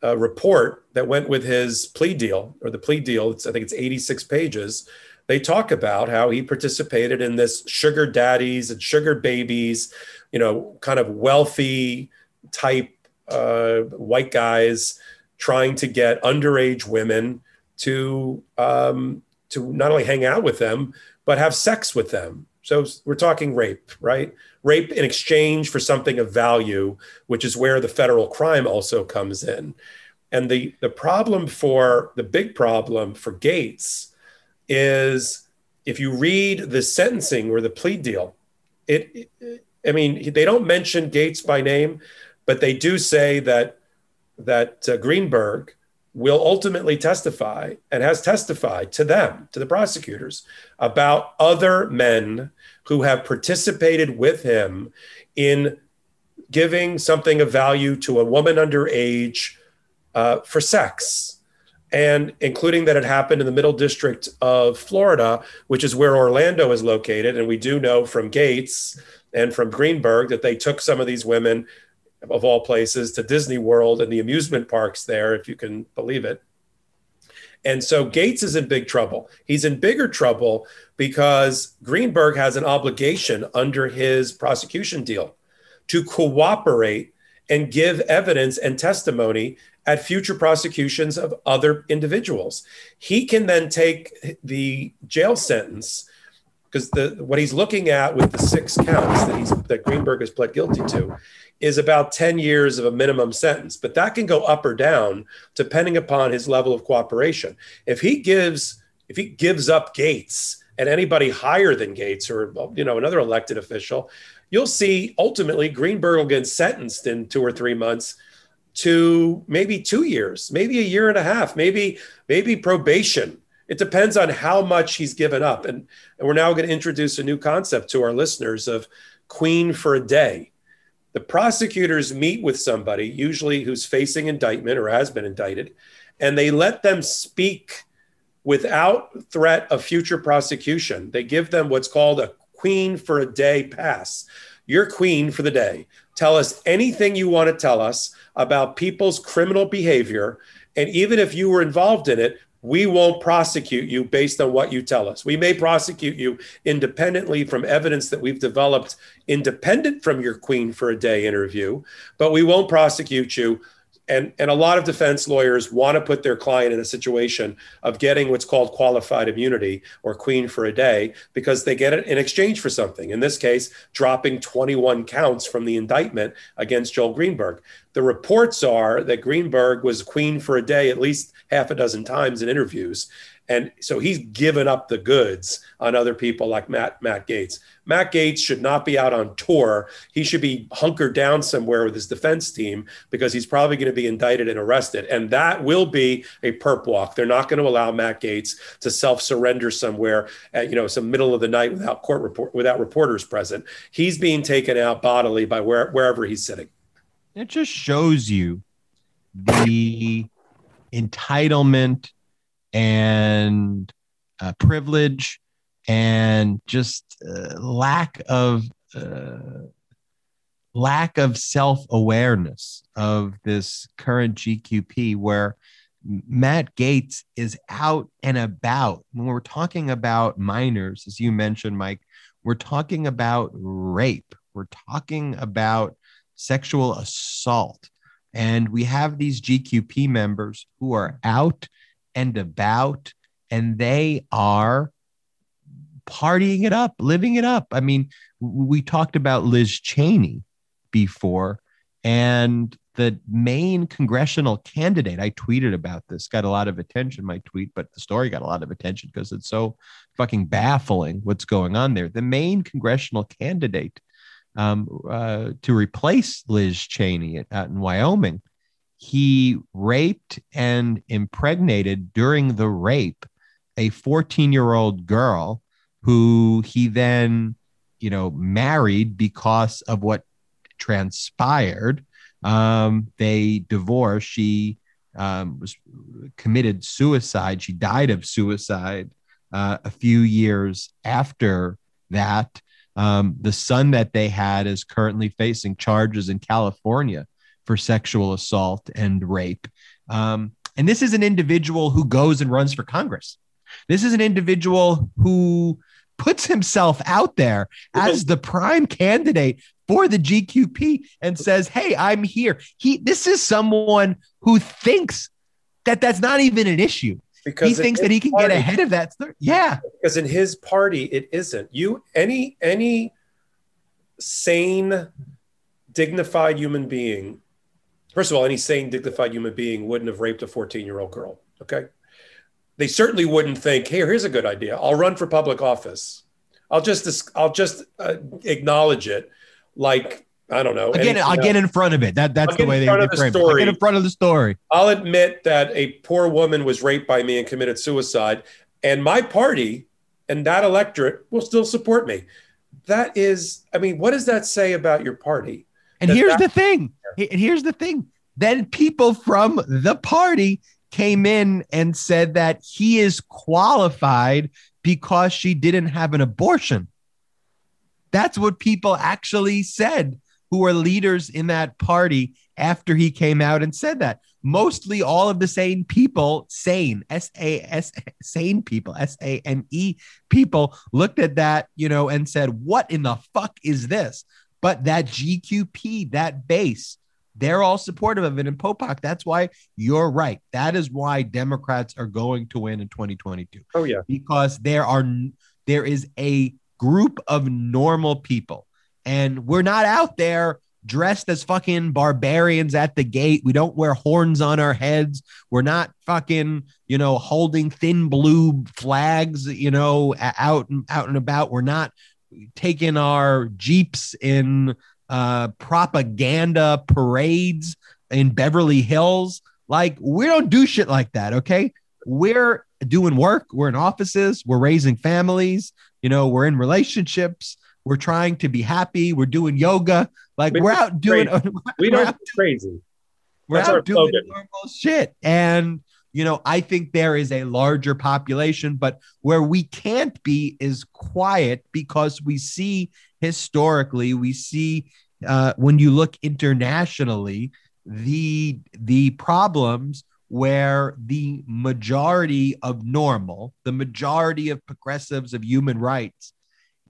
uh, report that went with his plea deal, or the plea deal, I think it's 86 pages, they talk about how he participated in this sugar daddies and sugar babies, you know, kind of wealthy type uh, white guys trying to get underage women to um, to not only hang out with them but have sex with them. So we're talking rape, right? Rape in exchange for something of value, which is where the federal crime also comes in. And the the problem for the big problem for Gaetz is if you read the sentencing or the plea deal, it, it I mean, they don't mention Gaetz by name, but they do say that that uh, Greenberg will ultimately testify and has testified to them, to the prosecutors, about other men who have participated with him in giving something of value to a woman underage uh, for sex. And including that it happened in the middle district of Florida, which is where Orlando is located. And we do know from Gaetz and from Greenberg that they took some of these women of all places, to Disney World and the amusement parks there, if you can believe it. And so Gaetz is in big trouble. He's in bigger trouble because Greenberg has an obligation under his prosecution deal to cooperate and give evidence and testimony at future prosecutions of other individuals. He can then take the jail sentence because the what he's looking at with the six counts that he's that Greenberg has pled guilty to is about 10 years of a minimum sentence, but that can go up or down depending upon his level of cooperation. If he gives if he gives up Gaetz and anybody higher than Gaetz or you know another elected official, you'll see ultimately Greenberg will get sentenced in 2 or 3 months to maybe 2 years, maybe a year and a half, maybe maybe probation. It depends on how much he's given up. And, and we're now going to introduce a new concept to our listeners of queen for a day the prosecutors meet with somebody, usually who's facing indictment or has been indicted, and they let them speak without threat of future prosecution. They give them what's called a queen for a day pass. You're queen for the day. Tell us anything you want to tell us about people's criminal behavior. And even if you were involved in it, we won't prosecute you based on what you tell us. We may prosecute you independently from evidence that we've developed independent from your Queen for a Day interview, but we won't prosecute you and, and a lot of defense lawyers want to put their client in a situation of getting what's called qualified immunity or queen for a day because they get it in exchange for something. In this case, dropping 21 counts from the indictment against Joel Greenberg. The reports are that Greenberg was queen for a day at least half a dozen times in interviews. And so he's given up the goods on other people like Matt Matt Gaetz. Matt Gaetz should not be out on tour. He should be hunkered down somewhere with his defense team because he's probably going to be indicted and arrested. And that will be a perp walk. They're not going to allow Matt Gaetz to self-surrender somewhere at you know some middle of the night without court report without reporters present. He's being taken out bodily by where, wherever he's sitting. It just shows you the entitlement and uh, privilege and just uh, lack of uh, lack of self-awareness of this current GQP where Matt Gaetz is out and about. When we're talking about minors, as you mentioned, Mike, we're talking about rape. We're talking about sexual assault. And we have these GQP members who are out and about, and they are partying it up, living it up. I mean, we talked about Liz Cheney before, and the main congressional candidate, I tweeted about this, got a lot of attention, my tweet, but the story got a lot of attention because it's so fucking baffling what's going on there. The main congressional candidate um, uh, to replace Liz Cheney out in Wyoming. He raped and impregnated during the rape a 14 year old girl who he then, you know, married because of what transpired. Um, they divorced. She um, was committed suicide. She died of suicide uh, a few years after that. Um, the son that they had is currently facing charges in California for sexual assault and rape. Um, and this is an individual who goes and runs for Congress. This is an individual who puts himself out there as the prime candidate for the GQP and says, "Hey, I'm here." He this is someone who thinks that that's not even an issue because he thinks that he can party, get ahead of that. Yeah, because in his party it isn't. You any any sane, dignified human being. First of all, any sane, dignified human being wouldn't have raped a 14 year old girl. Okay. They certainly wouldn't think, "Hey, here's a good idea. I'll run for public office. I'll just I'll just uh, acknowledge it." Like I don't know. Again, I'll get in front of it. That that's the way they, they frame it. get in front of the story. I'll admit that a poor woman was raped by me and committed suicide, and my party and that electorate will still support me. That is, I mean, what does that say about your party? And that here's the thing. And here's the thing. Then people from the party came in and said that he is qualified because she didn't have an abortion. That's what people actually said who were leaders in that party after he came out and said that. Mostly all of the sane people, sane, S A S, sane people, S A N E people looked at that, you know, and said, What in the fuck is this? But that GQP, that base, they're all supportive of it. And Popok, that's why you're right. That is why Democrats are going to win in 2022. Oh, yeah. Because there are, there is a group of normal people and we're not out there dressed as fucking barbarians at the gate. We don't wear horns on our heads. We're not fucking, you know, holding thin blue flags, you know, out and out and about. We're not taking our jeeps in uh, propaganda parades in Beverly Hills. Like we don't do shit like that. Okay, we're doing work. We're in offices. We're raising families. You know, we're in relationships. We're trying to be happy. We're doing yoga. Like we're, we're out doing. [LAUGHS] we don't out crazy. We're That's out doing normal shit, and you know, I think there is a larger population, but where we can't be is quiet because we see historically, we see uh, when you look internationally, the the problems where the majority of normal, the majority of progressives of human rights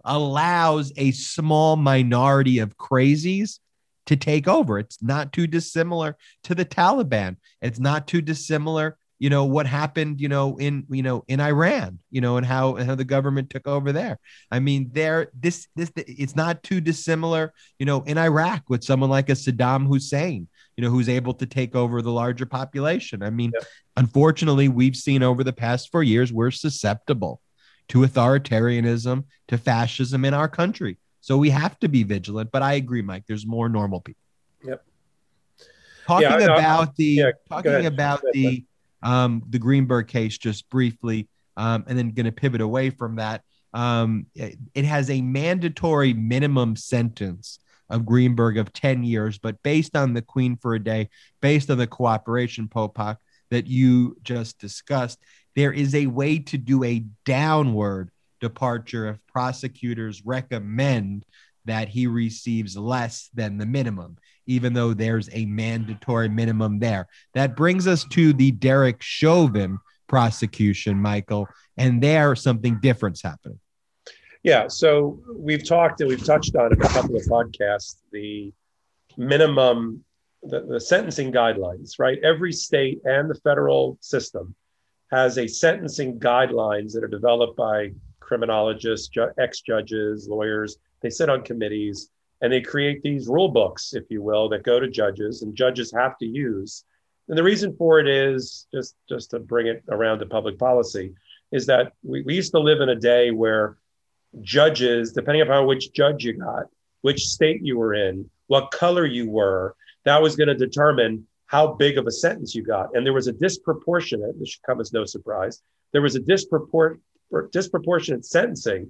allows a small minority of crazies to take over. It's not too dissimilar to the Taliban. It's not too dissimilar, you know, what happened, you know, in you know in Iran, you know, and how how the government took over there. I mean, there this this it's not too dissimilar, you know, in Iraq with someone like a Saddam Hussein. you know, who's able to take over the larger population. I mean, yep. unfortunately, we've seen over the past four years, we're susceptible to authoritarianism, to fascism in our country. So we have to be vigilant. But I agree, Mike, there's more normal people. Yep. Talking yeah, about the yeah, talking about the um, the Greenberg case just briefly, um, and then going to pivot away from that. Um, it, it has a mandatory minimum sentence of Greenberg of 10 years, but based on the Queen for a Day, based on the cooperation Popok that you just discussed, there is a way to do a downward departure if prosecutors recommend that he receives less than the minimum, even though there's a mandatory minimum there. That brings us to the Derek Chauvin prosecution, Michael, and there something different's happening. Yeah, so we've talked and we've touched on in a couple of podcasts the minimum, the, the sentencing guidelines, right? Every state and the federal system has a sentencing guidelines that are developed by criminologists, ju- ex-judges, lawyers. They sit on committees and they create these rule books, if you will, that go to judges and judges have to use. And the reason for it is just just to bring it around to public policy is that we, we used to live in a day where judges, depending upon which judge you got, which state you were in, what color you were, that was going to determine how big of a sentence you got. And there was a disproportionate, this should come as no surprise, there was a dispropor- disproportionate sentencing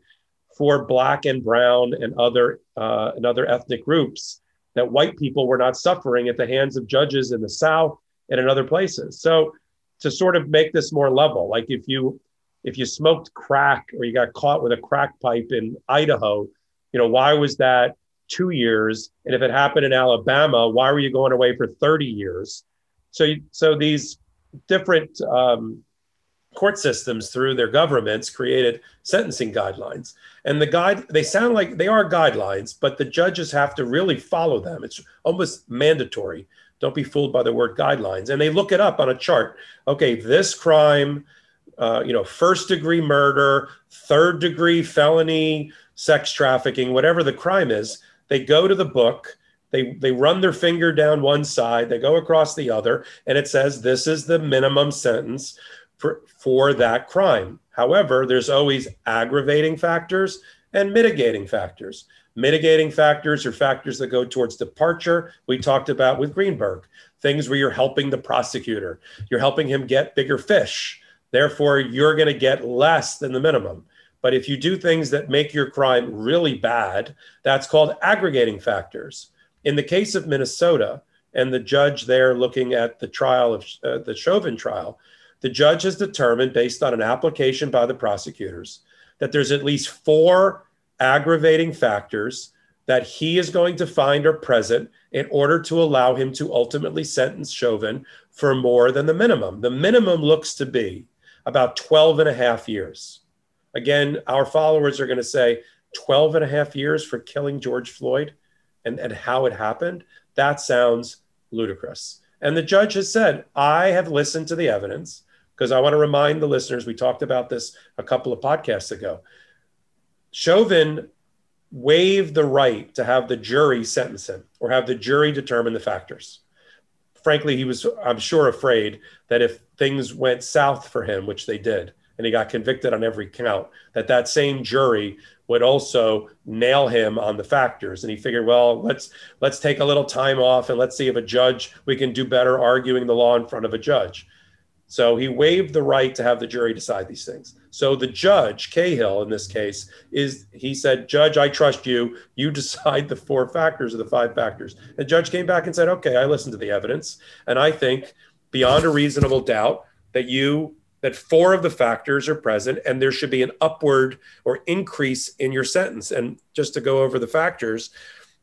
for black and brown and other uh, and other ethnic groups that white people were not suffering at the hands of judges in the South and in other places. So to sort of make this more level, like if you if you smoked crack or you got caught with a crack pipe in Idaho, you know, why was that two years? And if it happened in Alabama, why were you going away for 30 years? So, so these different um, court systems through their governments created sentencing guidelines. And the guide, they sound like they are guidelines, but the judges have to really follow them. It's almost mandatory. Don't be fooled by the word guidelines. And they look it up on a chart. Okay, this crime uh, you know, first degree murder, third degree felony, sex trafficking, whatever the crime is, they go to the book, they, they run their finger down one side, they go across the other, and it says this is the minimum sentence for, for that crime. However, there's always aggravating factors and mitigating factors. Mitigating factors are factors that go towards departure. We talked about with Greenberg, things where you're helping the prosecutor, you're helping him get bigger fish Therefore, you're going to get less than the minimum. But if you do things that make your crime really bad, that's called aggregating factors. In the case of Minnesota and the judge there looking at the trial of uh, the Chauvin trial, the judge has determined, based on an application by the prosecutors, that there's at least four aggravating factors that he is going to find are present in order to allow him to ultimately sentence Chauvin for more than the minimum. The minimum looks to be about 12 and a half years. Again, our followers are going to say 12 and a half years for killing George Floyd and, and how it happened. That sounds ludicrous. And the judge has said, I have listened to the evidence because I want to remind the listeners, we talked about this a couple of podcasts ago. Chauvin waived the right to have the jury sentence him or have the jury determine the factors frankly, he was, I'm sure, afraid that if things went south for him, which they did, and he got convicted on every count, that that same jury would also nail him on the factors. And he figured, well, let's let's take a little time off and let's see if a judge we can do better arguing the law in front of a judge. So he waived the right to have the jury decide these things. So the judge, Cahill, in this case, is he said, Judge, I trust you. You [LAUGHS] decide the four factors or the five factors. And judge came back and said, Okay, I listened to the evidence. And I think beyond a reasonable doubt that you that four of the factors are present and there should be an upward or increase in your sentence. And just to go over the factors,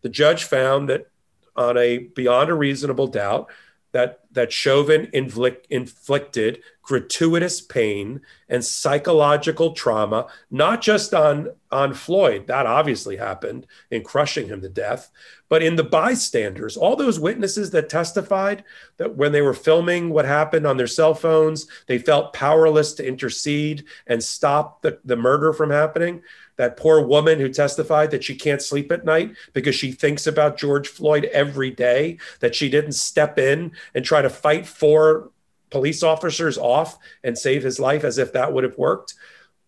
the judge found that on a beyond a reasonable doubt that that Chauvin inflict, inflicted gratuitous pain and psychological trauma, not just on, on Floyd, that obviously happened in crushing him to death, but in the bystanders, all those witnesses that testified that when they were filming what happened on their cell phones, they felt powerless to intercede and stop the, the murder from happening that poor woman who testified that she can't sleep at night because she thinks about George Floyd every day, that she didn't step in and try to fight four police officers off and save his life as if that would have worked.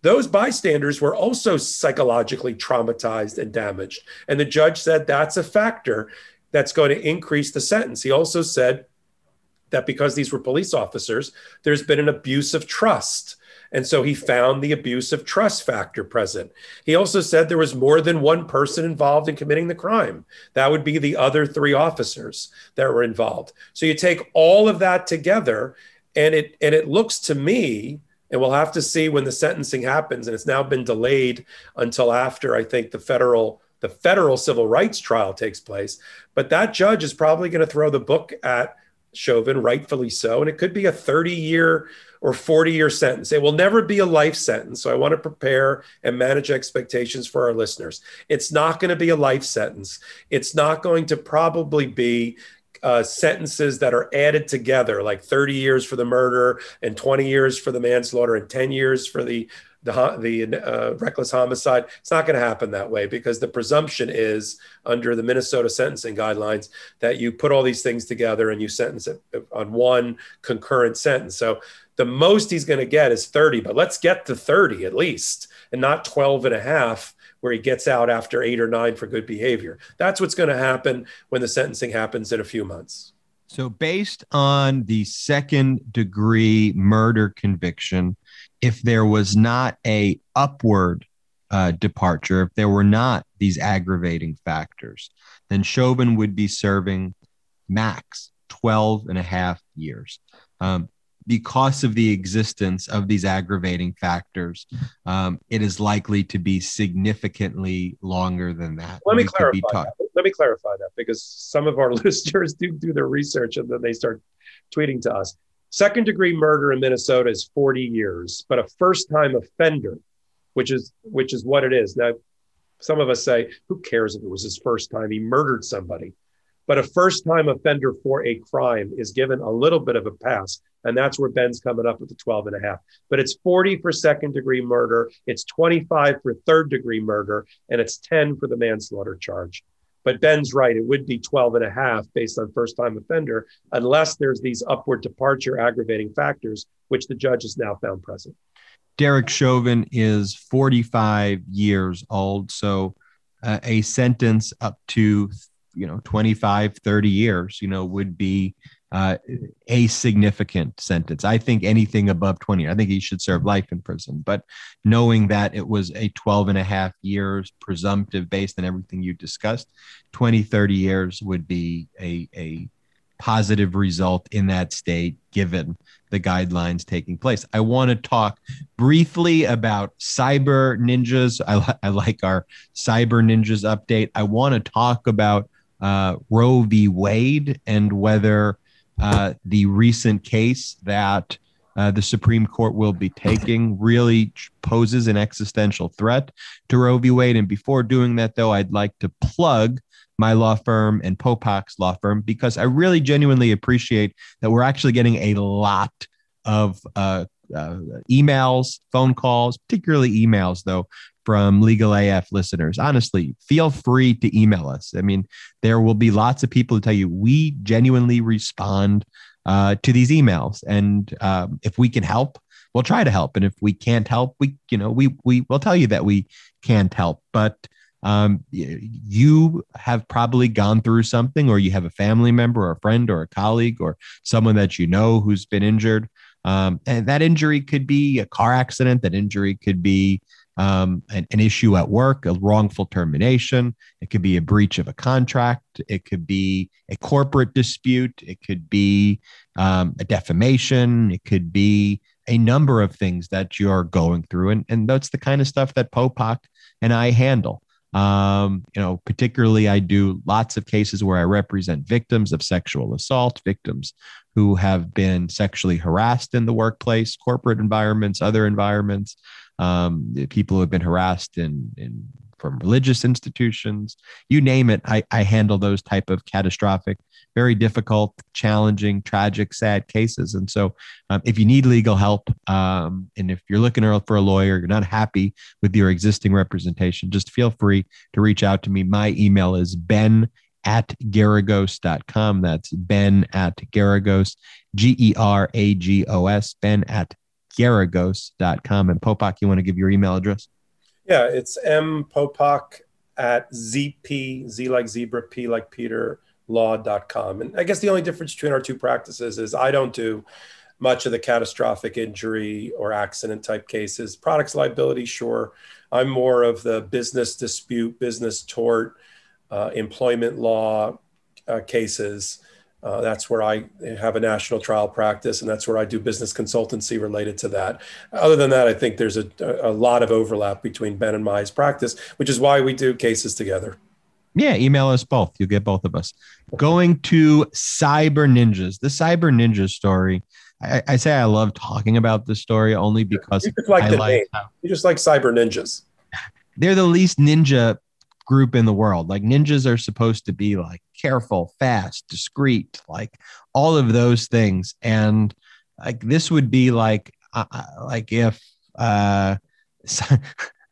Those bystanders were also psychologically traumatized and damaged. And the judge said that's a factor that's going to increase the sentence. He also said that because these were police officers, there's been an abuse of trust and so he found the abuse of trust factor present. He also said there was more than one person involved in committing the crime. That would be the other three officers that were involved. So you take all of that together, and it and it looks to me, and we'll have to see when the sentencing happens, and it's now been delayed until after I think the federal the federal civil rights trial takes place. But that judge is probably going to throw the book at Chauvin, rightfully so, and it could be a 30 year or 40 year sentence. It will never be a life sentence. So I want to prepare and manage expectations for our listeners. It's not going to be a life sentence. It's not going to probably be uh, sentences that are added together, like 30 years for the murder and 20 years for the manslaughter and 10 years for the the, the uh, reckless homicide. It's not going to happen that way because the presumption is under the Minnesota sentencing guidelines that you put all these things together and you sentence it on one concurrent sentence. So the most he's going to get is 30, but let's get to 30 at least and not 12 and a half where he gets out after eight or nine for good behavior. That's what's going to happen when the sentencing happens in a few months. So, based on the second degree murder conviction, if there was not a upward uh, departure, if there were not these aggravating factors, then Chauvin would be serving max 12 and a half years. Um, because of the existence of these aggravating factors, um, it is likely to be significantly longer than that. Let me clarify. That. Let me clarify that because some of our [LAUGHS] listeners do do their research and then they start tweeting to us. Second degree murder in Minnesota is 40 years, but a first time offender, which is which is what it is. Now, some of us say, who cares if it was his first time? He murdered somebody. But a first time offender for a crime is given a little bit of a pass. And that's where Ben's coming up with the 12 and a half. But it's 40 for second degree murder, it's 25 for third degree murder, and it's 10 for the manslaughter charge. But Ben's right, it would be 12 and a half based on first time offender, unless there's these upward departure aggravating factors, which the judge has now found present. Derek Chauvin is 45 years old. So uh, a sentence up to you know 25 30 years you know would be uh, a significant sentence i think anything above 20 i think he should serve life in prison but knowing that it was a 12 and a half years presumptive based on everything you discussed 20 30 years would be a, a positive result in that state given the guidelines taking place. I want to talk briefly about cyber ninjas. I, I like our cyber ninjas update. I want to talk about uh, Roe v. Wade and whether uh, the recent case that uh, the Supreme Court will be taking really poses an existential threat to Roe v. Wade. And before doing that, though, I'd like to plug my law firm and Popok's law firm because I really genuinely appreciate that we're actually getting a lot of uh, uh, emails, phone calls, particularly emails, though, from Legal AF listeners. Honestly, feel free to email us. I mean, there will be lots of people who tell you we genuinely respond uh, to these emails, and um, if we can help, we'll try to help. And if we can't help, we you know we we will tell you that we can't help. But um, you have probably gone through something, or you have a family member, or a friend, or a colleague, or someone that you know who's been injured. Um, and that injury could be a car accident. That injury could be um, an, an, issue at work, a wrongful termination. It could be a breach of a contract. It could be a corporate dispute. It could be um, a defamation. It could be a number of things that you're going through. And, and that's the kind of stuff that Popok and I handle. Um, you know, particularly, I do lots of cases where I represent victims of sexual assault, victims who have been sexually harassed in the workplace, corporate environments, other environments, um, people who have been harassed in, in from religious institutions, you name it. I, I handle those type of catastrophic, very difficult, challenging, tragic, sad cases. And so, um, if you need legal help, um, and if you're looking for a lawyer, you're not happy with your existing representation, just feel free to reach out to me. My email is ben at geragos.com. That's ben at geragos, G E R A G O S, ben at geragos.com. And Popok, you want to give your email address? Yeah, it's M Popok at ZP, Z like zebra, P like Peter, law.com. And I guess the only difference between our two practices is I don't do much of the catastrophic injury or accident type cases. Products liability, sure. I'm more of the business dispute, business tort, uh, employment law uh, cases. Uh, that's where I have a national trial practice, and that's where I do business consultancy related to that. Other than that, I think there's a, a lot of overlap between Ben and my practice, which is why we do cases together. Yeah, email us both. You'll get both of us. Going to Cyber Ninjas, the Cyber Ninja story. I, I say I love talking about this story only because you just like I the like name. How, you just like Cyber Ninjas. [LAUGHS] They're the least ninja group in the world. Like ninjas are supposed to be like careful, fast, discreet, like all of those things. And like this would be like uh, like if uh [LAUGHS]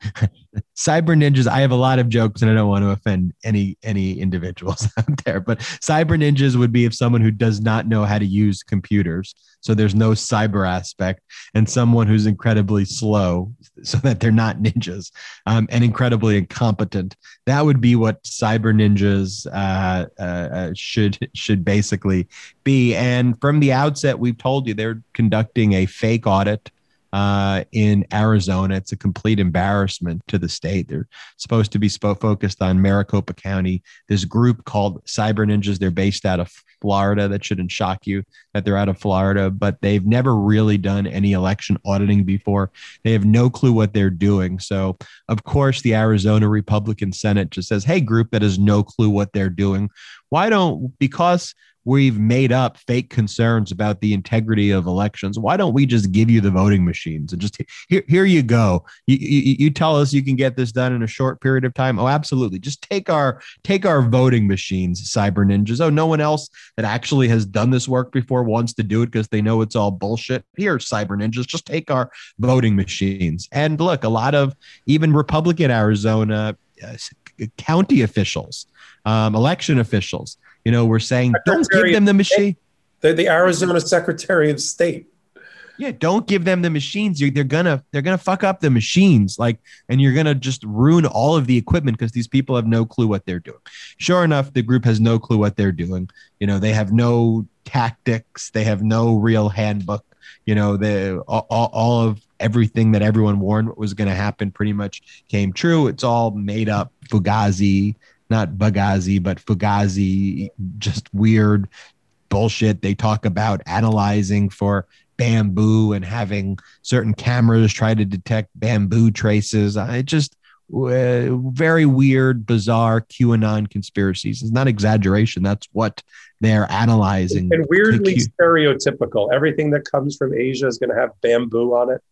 [LAUGHS] cyber ninjas i have a lot of jokes and i don't want to offend any any individuals [LAUGHS] out there but cyber ninjas would be if someone who does not know how to use computers so there's no cyber aspect and someone who's incredibly slow so that they're not ninjas um, and incredibly incompetent. That would be what cyber ninjas uh, uh, uh should should basically be. And from the outset we've told you they're conducting a fake audit uh, in Arizona. It's a complete embarrassment to the state. They're supposed to be sp- focused on Maricopa County. This group called Cyber Ninjas, they're based out of Florida. That shouldn't shock you that they're out of Florida, but they've never really done any election auditing before. They have no clue what they're doing. So, of course, the Arizona Republican Senate just says, hey, group that has no clue what they're doing. Why don't, because we've made up fake concerns about the integrity of elections. Why don't we just give you the voting machines and just here, here you go. You, you, you tell us you can get this done in a short period of time. Oh, absolutely. Just take our take our voting machines, cyber ninjas. Oh, no one else that actually has done this work before wants to do it because they know it's all bullshit. Here, cyber ninjas, just take our voting machines. And look, a lot of even Republican Arizona uh, county officials, um, election officials you know, we're saying Secretary don't give them the machine. They're the Arizona Secretary of State. Yeah, don't give them the machines. You're, they're gonna they're gonna fuck up the machines, like, and you're gonna just ruin all of the equipment because these people have no clue what they're doing. Sure enough, the group has no clue what they're doing. You know, they have no tactics. They have no real handbook. You know, the all, all of everything that everyone warned was going to happen pretty much came true. It's all made up fugazi not Bagazi, but Fugazi, just weird bullshit. They talk about analyzing for bamboo and having certain cameras try to detect bamboo traces. It just uh, very weird, bizarre QAnon conspiracies. It's not exaggeration. That's what they're analyzing. And weirdly stereotypical. Everything that comes from Asia is going to have bamboo on it.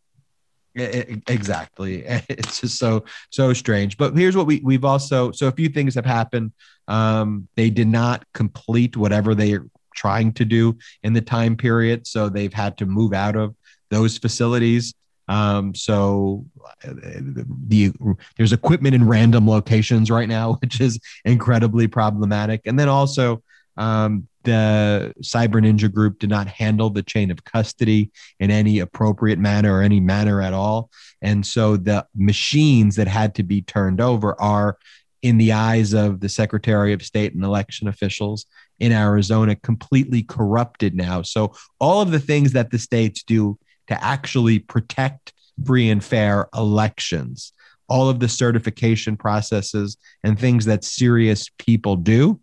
Exactly. [LAUGHS] It's just so so strange. But here's what we we've also so a few things have happened. Um, they did not complete whatever they are trying to do in the time period, so they've had to move out of those facilities. Um, so the there's equipment in random locations right now, [LAUGHS] which is incredibly problematic. And then also um, the Cyber Ninja Group did not handle the chain of custody in any appropriate manner or any manner at all. And so the machines that had to be turned over are, in the eyes of the Secretary of State and election officials in Arizona, completely corrupted now. So all of the things that the states do to actually protect free and fair elections all of the certification processes and things that serious people do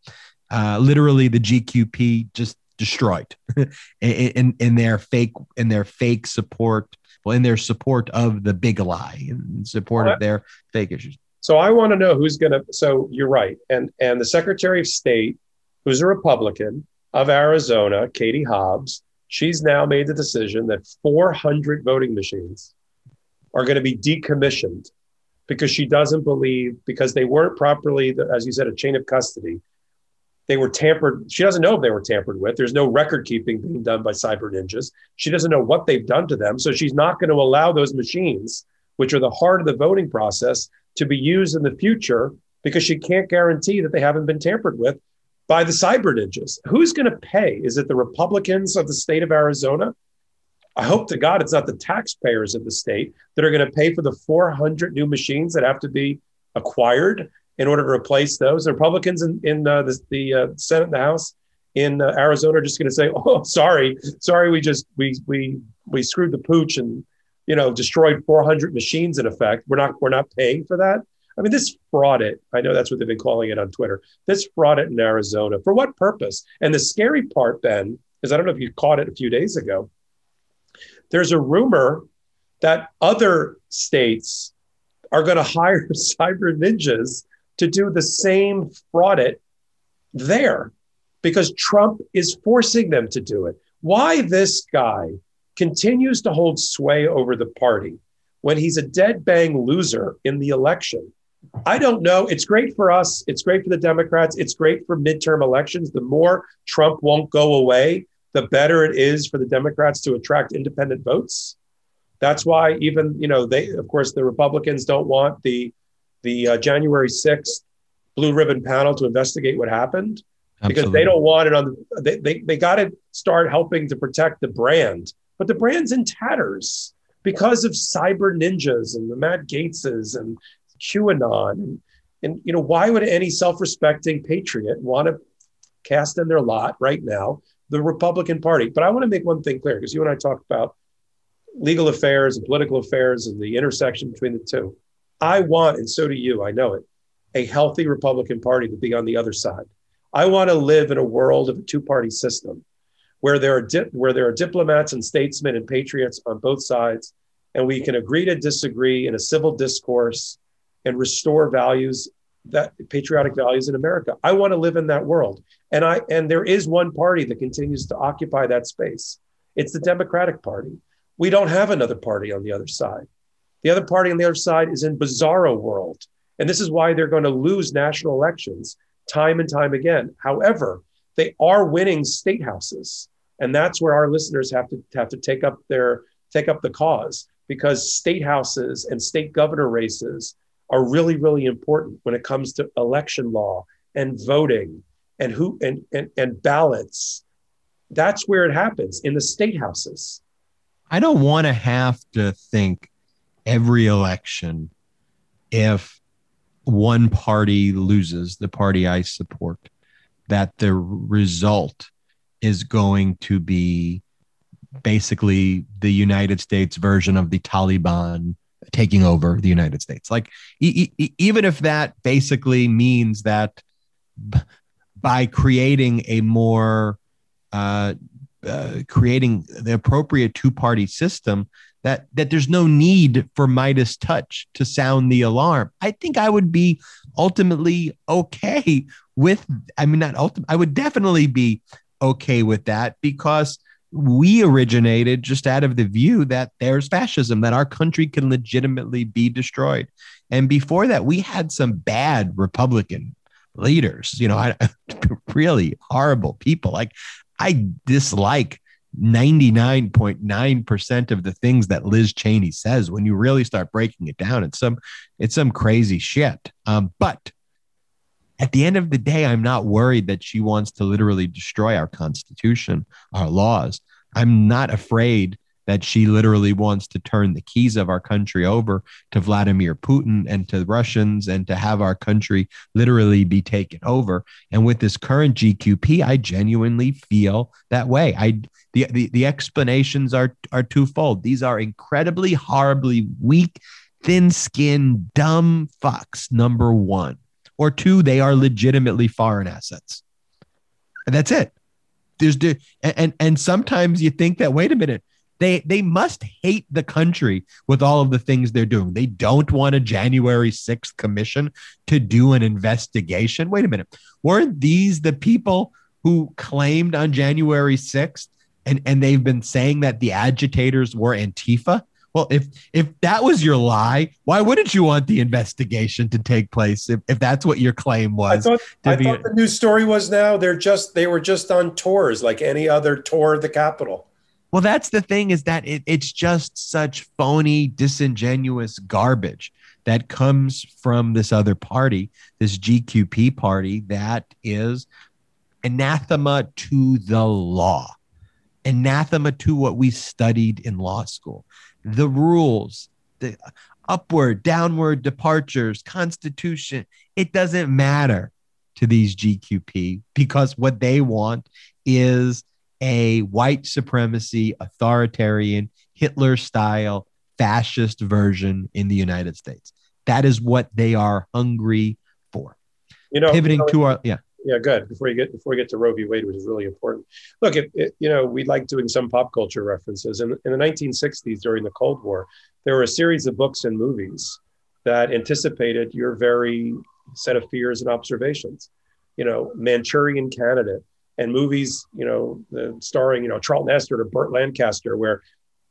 uh, literally the GQP just destroyed [LAUGHS] in, in their fake in their fake support well in their support of the big lie in support of their fake issues So I want to know who's going to. So you're right, and and the Secretary of State, who's a Republican of Arizona, Katie Hobbs, she's now made the decision that 400 voting machines are going to be decommissioned because she doesn't believe because they weren't properly, as you said, a chain of custody. They were tampered. She doesn't know if they were tampered with. There's no record keeping being done by cyber ninjas. She doesn't know what they've done to them. So she's not going to allow those machines, which are the heart of the voting process, to be used in the future because she can't guarantee that they haven't been tampered with by the cyber ninjas. Who's going to pay? Is it the Republicans of the state of Arizona? I hope to God it's not the taxpayers of the state that are going to pay for the 400 new machines that have to be acquired in order to replace those. The Republicans in, in uh, the, the uh, Senate and the House in uh, Arizona are just going to say, [LAUGHS] "Oh, sorry, sorry, we just we we we screwed the pooch and you know destroyed 400 machines in effect. We're not we're not paying for that." I mean, this fraud it. I know that's what they've been calling it on Twitter. This fraud it in Arizona. For what purpose? And the scary part, Ben, is I don't know if you caught it a few days ago. There's a rumor that other states are going [LAUGHS] to hire cyber ninjas to do the same fraud it there because Trump is forcing them to do it. Why this guy continues to hold sway over the party when he's a dead bang loser in the election I don't know. It's great for us. It's great for the Democrats. It's great for midterm elections. The more Trump won't go away, the better it is for the Democrats to attract independent votes. That's why even you know they of course the Republicans don't want the the uh, January sixth blue ribbon panel to investigate what happened Absolutely. because they don't want it on. The, they they they got to start helping to protect the brand, but the brand's in tatters because of cyber ninjas and the Matt Gaetzes and QAnon. And, and you know, why would any self-respecting patriot want to cast in their lot right now the Republican Party? But I want to make one thing clear because you and I talked about legal affairs and political affairs and the intersection between the two. I want, and so do you, I know it, a healthy Republican Party to be on the other side. I want to live in a world of a two-party system where there are di- where there are diplomats and statesmen and patriots on both sides, and we can agree to disagree in a civil discourse and restore values that patriotic values in America. I want to live in that world. And I and there is one party that continues to occupy that space. It's the Democratic Party. We don't have another party on the other side. The other party on the other side is in bizarro world. And this is why they're going to lose national elections time and time again. However, they are winning state houses. And that's where our listeners have to have to take up their take up the cause because state houses and state governor races are really, really important when it comes to election law and voting and who and, and, and ballots. That's where it happens in the state houses. I don't want to have to think every election if one party loses, the party I support, that the result is going to be basically the United States version of the Taliban taking over the United States. Like, e- e- even if that basically means that b- by creating a more uh, uh, creating the appropriate two-party system, that that there's no need for MeidasTouch to sound the alarm. I think I would be ultimately okay with. I mean, not ultimate. I would definitely be okay with that because we originated just out of the view that there's fascism, that our country can legitimately be destroyed. And before that, we had some bad Republican leaders, you know, I, [LAUGHS] really horrible people. Like, I dislike 99.9% of the things that Liz Cheney says when you really start breaking it down. It's some it's some crazy shit. Um, but at the end of the day, I'm not worried that she wants to literally destroy our Constitution, our laws. I'm not afraid that she literally wants to turn the keys of our country over to Vladimir Putin and to the Russians and to have our country literally be taken over. And with this current GQP, I genuinely feel that way. I the the, the explanations are are twofold. These are incredibly horribly weak, thin-skinned, dumb fucks. Number one or two, they are legitimately foreign assets. And that's it. There's and and sometimes you think that wait a minute, They they must hate the country with all of the things they're doing. They don't want a January 6th commission to do an investigation. Wait a minute. Weren't these the people who claimed on January 6th and and they've been saying that the agitators were Antifa? Well, if if that was your lie, why wouldn't you want the investigation to take place if, if that's what your claim was? I thought, I thought the news story was now they're just they were just on tours like any other tour of the Capitol. Well, that's the thing is that it, it's just such phony, disingenuous garbage that comes from this other party, this GQP party that is anathema to the law, anathema to what we studied in law school the rules, the upward, downward departures, constitution. It doesn't matter to these GQP because what they want is a white supremacy, authoritarian, Hitler style, fascist version in the United States. That is what they are hungry for. You know, pivoting you know, to our, yeah yeah, good. Before you get before we get to Roe v. Wade, which is really important. Look, it, it, you know, we like doing some pop culture references. In, in the 1960s, during the Cold War, there were a series of books and movies that anticipated your very set of fears and observations. You know, Manchurian Candidate and movies, you know, the, starring you know Charlton Heston or Burt Lancaster, where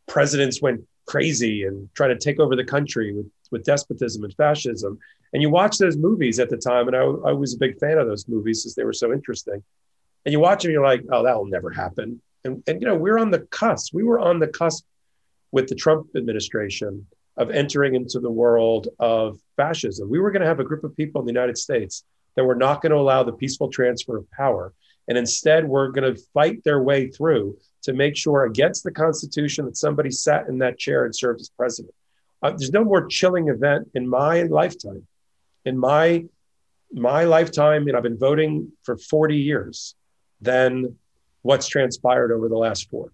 presidents went crazy and tried to take over the country with with despotism and fascism. And you watch those movies at the time, and I, I was a big fan of those movies because they were so interesting. And you watch them, you're like, oh, that will never happen. And, and you know, we're on the cusp. We were on the cusp with the Trump administration of entering into the world of fascism. We were going to have a group of people in the United States that were not going to allow the peaceful transfer of power. And instead, we're going to fight their way through to make sure against the Constitution that somebody sat in that chair and served as president. Uh, there's no more chilling event in my lifetime. In my my lifetime, and I've been voting for 40 years, than what's transpired over the last four.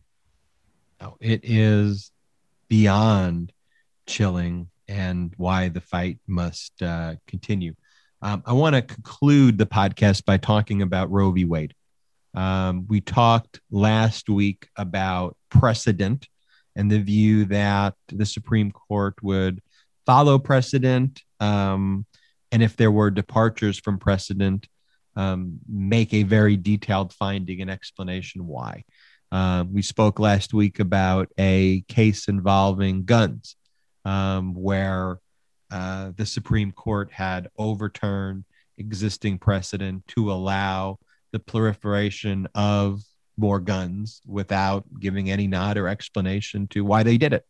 It is beyond chilling and why the fight must uh, continue. Um, I want to conclude the podcast by talking about Roe v. Wade. Um, we talked last week about precedent and the view that the Supreme Court would follow precedent. Um, and if there were departures from precedent, um, make a very detailed finding and explanation why. Uh, we spoke last week about a case involving guns um, where uh, the Supreme Court had overturned existing precedent to allow the proliferation of more guns without giving any nod or explanation to why they did it,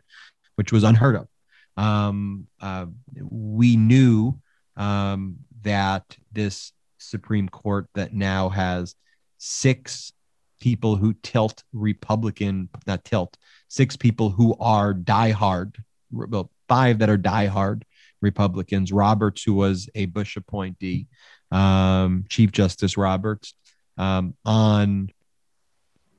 which was unheard of. Um, uh, we knew um, that this Supreme Court that now has six people who tilt Republican, not tilt, six people who are diehard, well, five that are diehard Republicans. Roberts, who was a Bush appointee, um, Chief Justice Roberts, um, on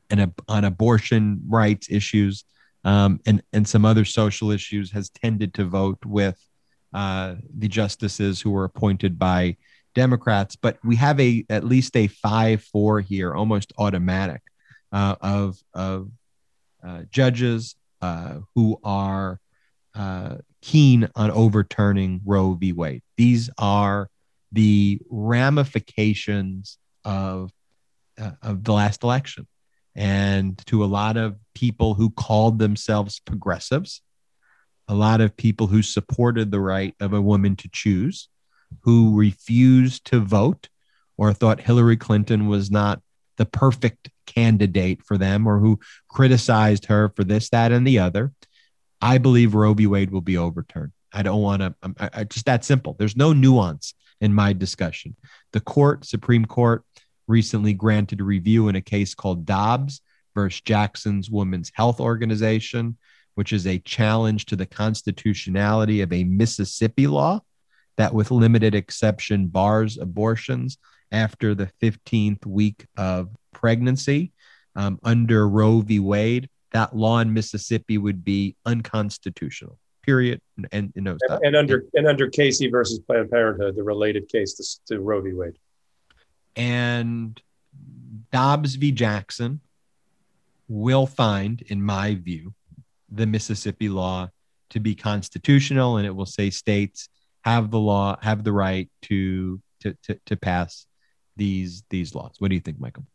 and on abortion rights issues um, and and some other social issues has tended to vote with uh, the justices who were appointed by Democrats. But we have a at least a five four here, almost automatic, uh, of of uh, judges uh, who are uh, keen on overturning Roe v. Wade. These are the ramifications of uh, of the last election and to a lot of people who called themselves progressives, a lot of people who supported the right of a woman to choose, who refused to vote or thought Hillary Clinton was not the perfect candidate for them or who criticized her for this, that, and the other. I believe Roe v. Wade will be overturned. I don't want to, just that simple. There's no nuance in my discussion. The court, Supreme Court, recently granted review in a case called Dobbs versus Jackson's Women's Health Organization, which is a challenge to the constitutionality of a Mississippi law that, with limited exception, bars abortions after the 15th week of pregnancy. Um, under Roe v. Wade, that law in Mississippi would be unconstitutional. Period. And, and, and, and under and under Casey versus Planned Parenthood, the related case to, to Roe v. Wade and Dobbs v. Jackson will find, in my view, the Mississippi law to be constitutional, and it will say states have the law have the right to to to, to pass these these laws. What do you think, Michael?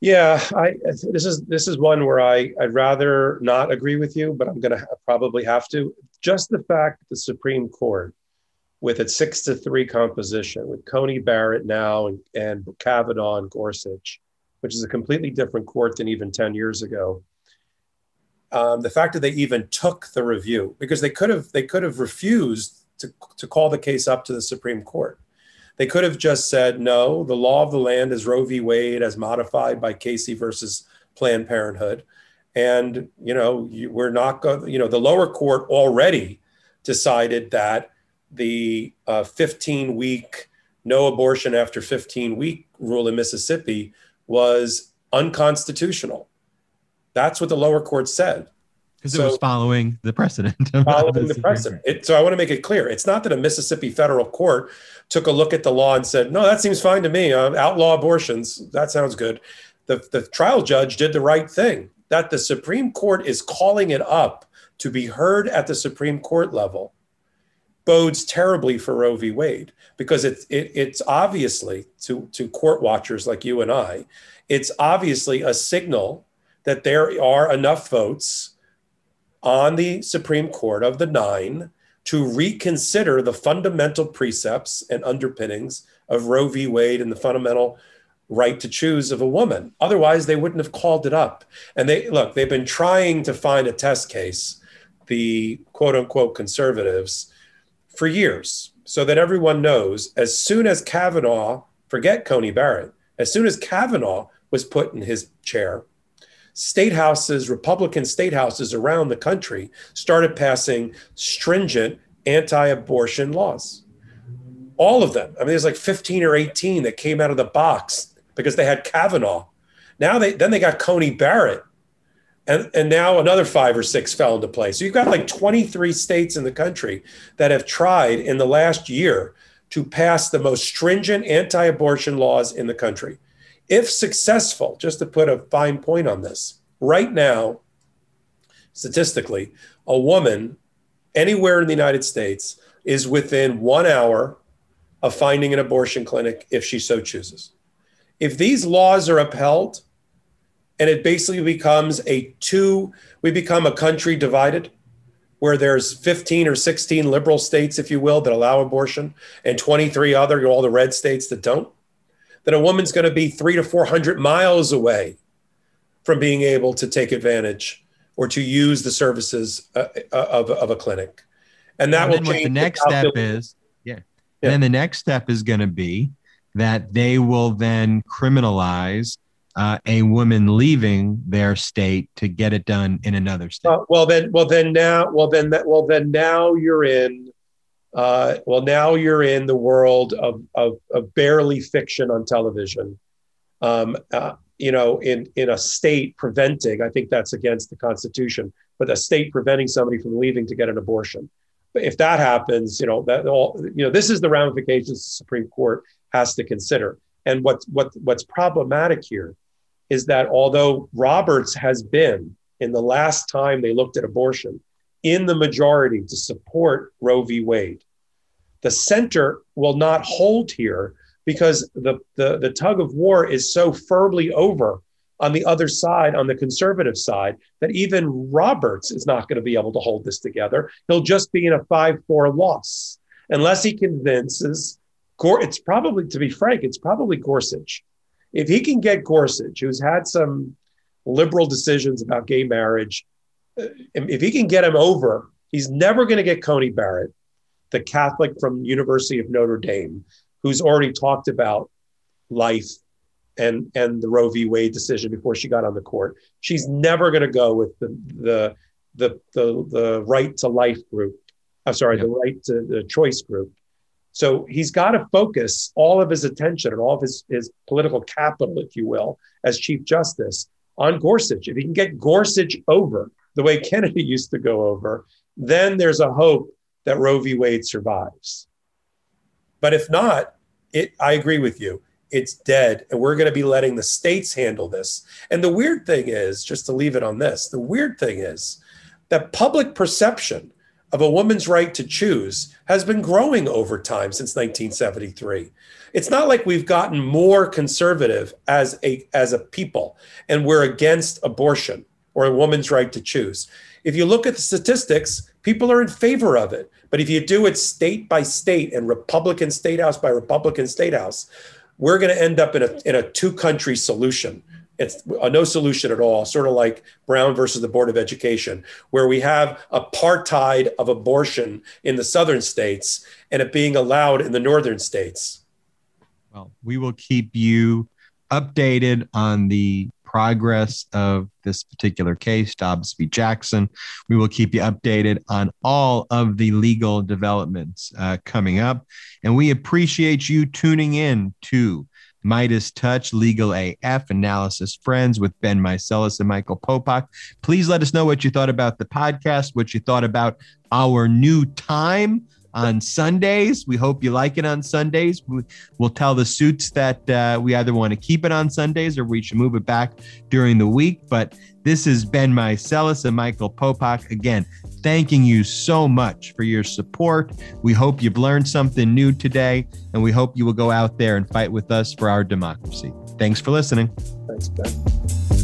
Yeah, I, this is this is one where I I'd rather not agree with you, but I'm going to probably have to. Just the fact that the Supreme Court, with its six to three composition, with Coney Barrett now and, and Kavanaugh and Gorsuch, which is a completely different court than even ten years ago. Um, the fact that they even took the review because they could have they could have refused to, to call the case up to the Supreme Court they could have just said, no, the law of the land is Roe v. Wade as modified by Casey versus Planned Parenthood. And, you know, you, we're not going, you know, the lower court already decided that the 15 uh, week no abortion after 15 week rule in Mississippi was unconstitutional. That's what the lower court said because so, it was following the precedent. Following the precedent. It, so I want to make it clear: it's not that a Mississippi federal court took a look at the law and said, "No, that seems fine to me. Uh, outlaw abortions. That sounds good." The the trial judge did the right thing. That the Supreme Court is calling it up to be heard at the Supreme Court level bodes terribly for Roe v. Wade because it's it, it's obviously to to court watchers like you and I, it's obviously a signal that there are enough votes on the Supreme Court of the nine to reconsider the fundamental precepts and underpinnings of Roe v. Wade and the fundamental right to choose of a woman. Otherwise, they wouldn't have called it up. And they look, they've been trying to find a test case, the quote unquote conservatives, for years, so that everyone knows as soon as Kavanaugh, forget Coney Barrett, as soon as Kavanaugh was put in his chair, state houses, Republican state houses around the country started passing stringent anti abortion laws. All of them. I mean, there's like 15 or 18 that came out of the box because they had Kavanaugh. Now they then they got Coney Barrett. And, and now another five or six fell into place. So you've got like 23 states in the country that have tried in the last year to pass the most stringent anti abortion laws in the country. If successful, just to put a fine point on this, right now, statistically, a woman anywhere in the United States is within one hour of finding an abortion clinic if she so chooses. If these laws are upheld and it basically becomes a two, we become a country divided where there's 15 or 16 liberal states, if you will, that allow abortion and 23 other, all the red states that don't that a woman's going to be three to 400 miles away from being able to take advantage or to use the services uh, uh of, of a clinic. And that and will change. What the next step is, yeah. yeah. And then the next step is going to be that they will then criminalize uh, a woman leaving their state to get it done in another state. Uh, well, then, well, then now, well, then that, well, then now you're in uh, well, now you're in the world of, of, of barely fiction on television. Um, uh, you know, in, in a state preventing, I think that's against the Constitution, but a state preventing somebody from leaving to get an abortion. But if that happens, you know, that all, you know, this is the ramifications the Supreme Court has to consider. And what's, what, what's problematic here is that although Roberts has been, in the last time they looked at abortion, in the majority to support Roe v. Wade. The center will not hold here because the, the, the tug of war is so firmly over on the other side, on the conservative side, that even Roberts is not going to be able to hold this together. He'll just be in a 5 4 loss unless he convinces, it's probably, to be frank, it's probably Gorsuch. If he can get Gorsuch, who's had some liberal decisions about gay marriage, uh, if he can get him over, he's never going to get Coney Barrett, the Catholic from University of Notre Dame, who's already talked about life and and the Roe v. Wade decision before she got on the court. She's never going to go with the the the the, the right to life group. I'm sorry, the right to the choice group. So he's got to focus all of his attention and all of his, his political capital, if you will, as Chief Justice on Gorsuch. If he can get Gorsuch over, the way [LAUGHS] Kennedy used to go over, then there's a hope that Roe v. Wade survives. But if not, it, I agree with you. It's dead, and we're going to be letting the states handle this. And the weird thing is, just to leave it on this, the weird thing is that public perception of a woman's right to choose has been growing over time since 1973. It's not like we've gotten more conservative as a as a people and we're against abortion or a woman's right to choose. If you look at the statistics, people are in favor of it. But if you do it state by state and Republican state house by Republican state house, we're going to end up in a, in a two country solution. It's a no solution at all, sort of like Brown versus the Board of Education, where we have apartheid of abortion in the southern states and it being allowed in the northern states. Well, we will keep you updated on the progress of this particular case, Dobbs v. Jackson. We will keep you updated on all of the legal developments uh, coming up. And we appreciate you tuning in to MeidasTouch Legal AF Analysis Friends with Ben Meiselas and Michael Popok. Please let us know what you thought about the podcast, what you thought about our new time on Sundays. We hope you like it on Sundays. We, will tell the suits that uh, we either want to keep it on Sundays or we should move it back during the week. But this is Ben Meiselas and Michael Popok. Again, thanking you so much for your support. We hope you've learned something new today, and we hope you will go out there and fight with us for our democracy. Thanks for listening. Thanks, Ben.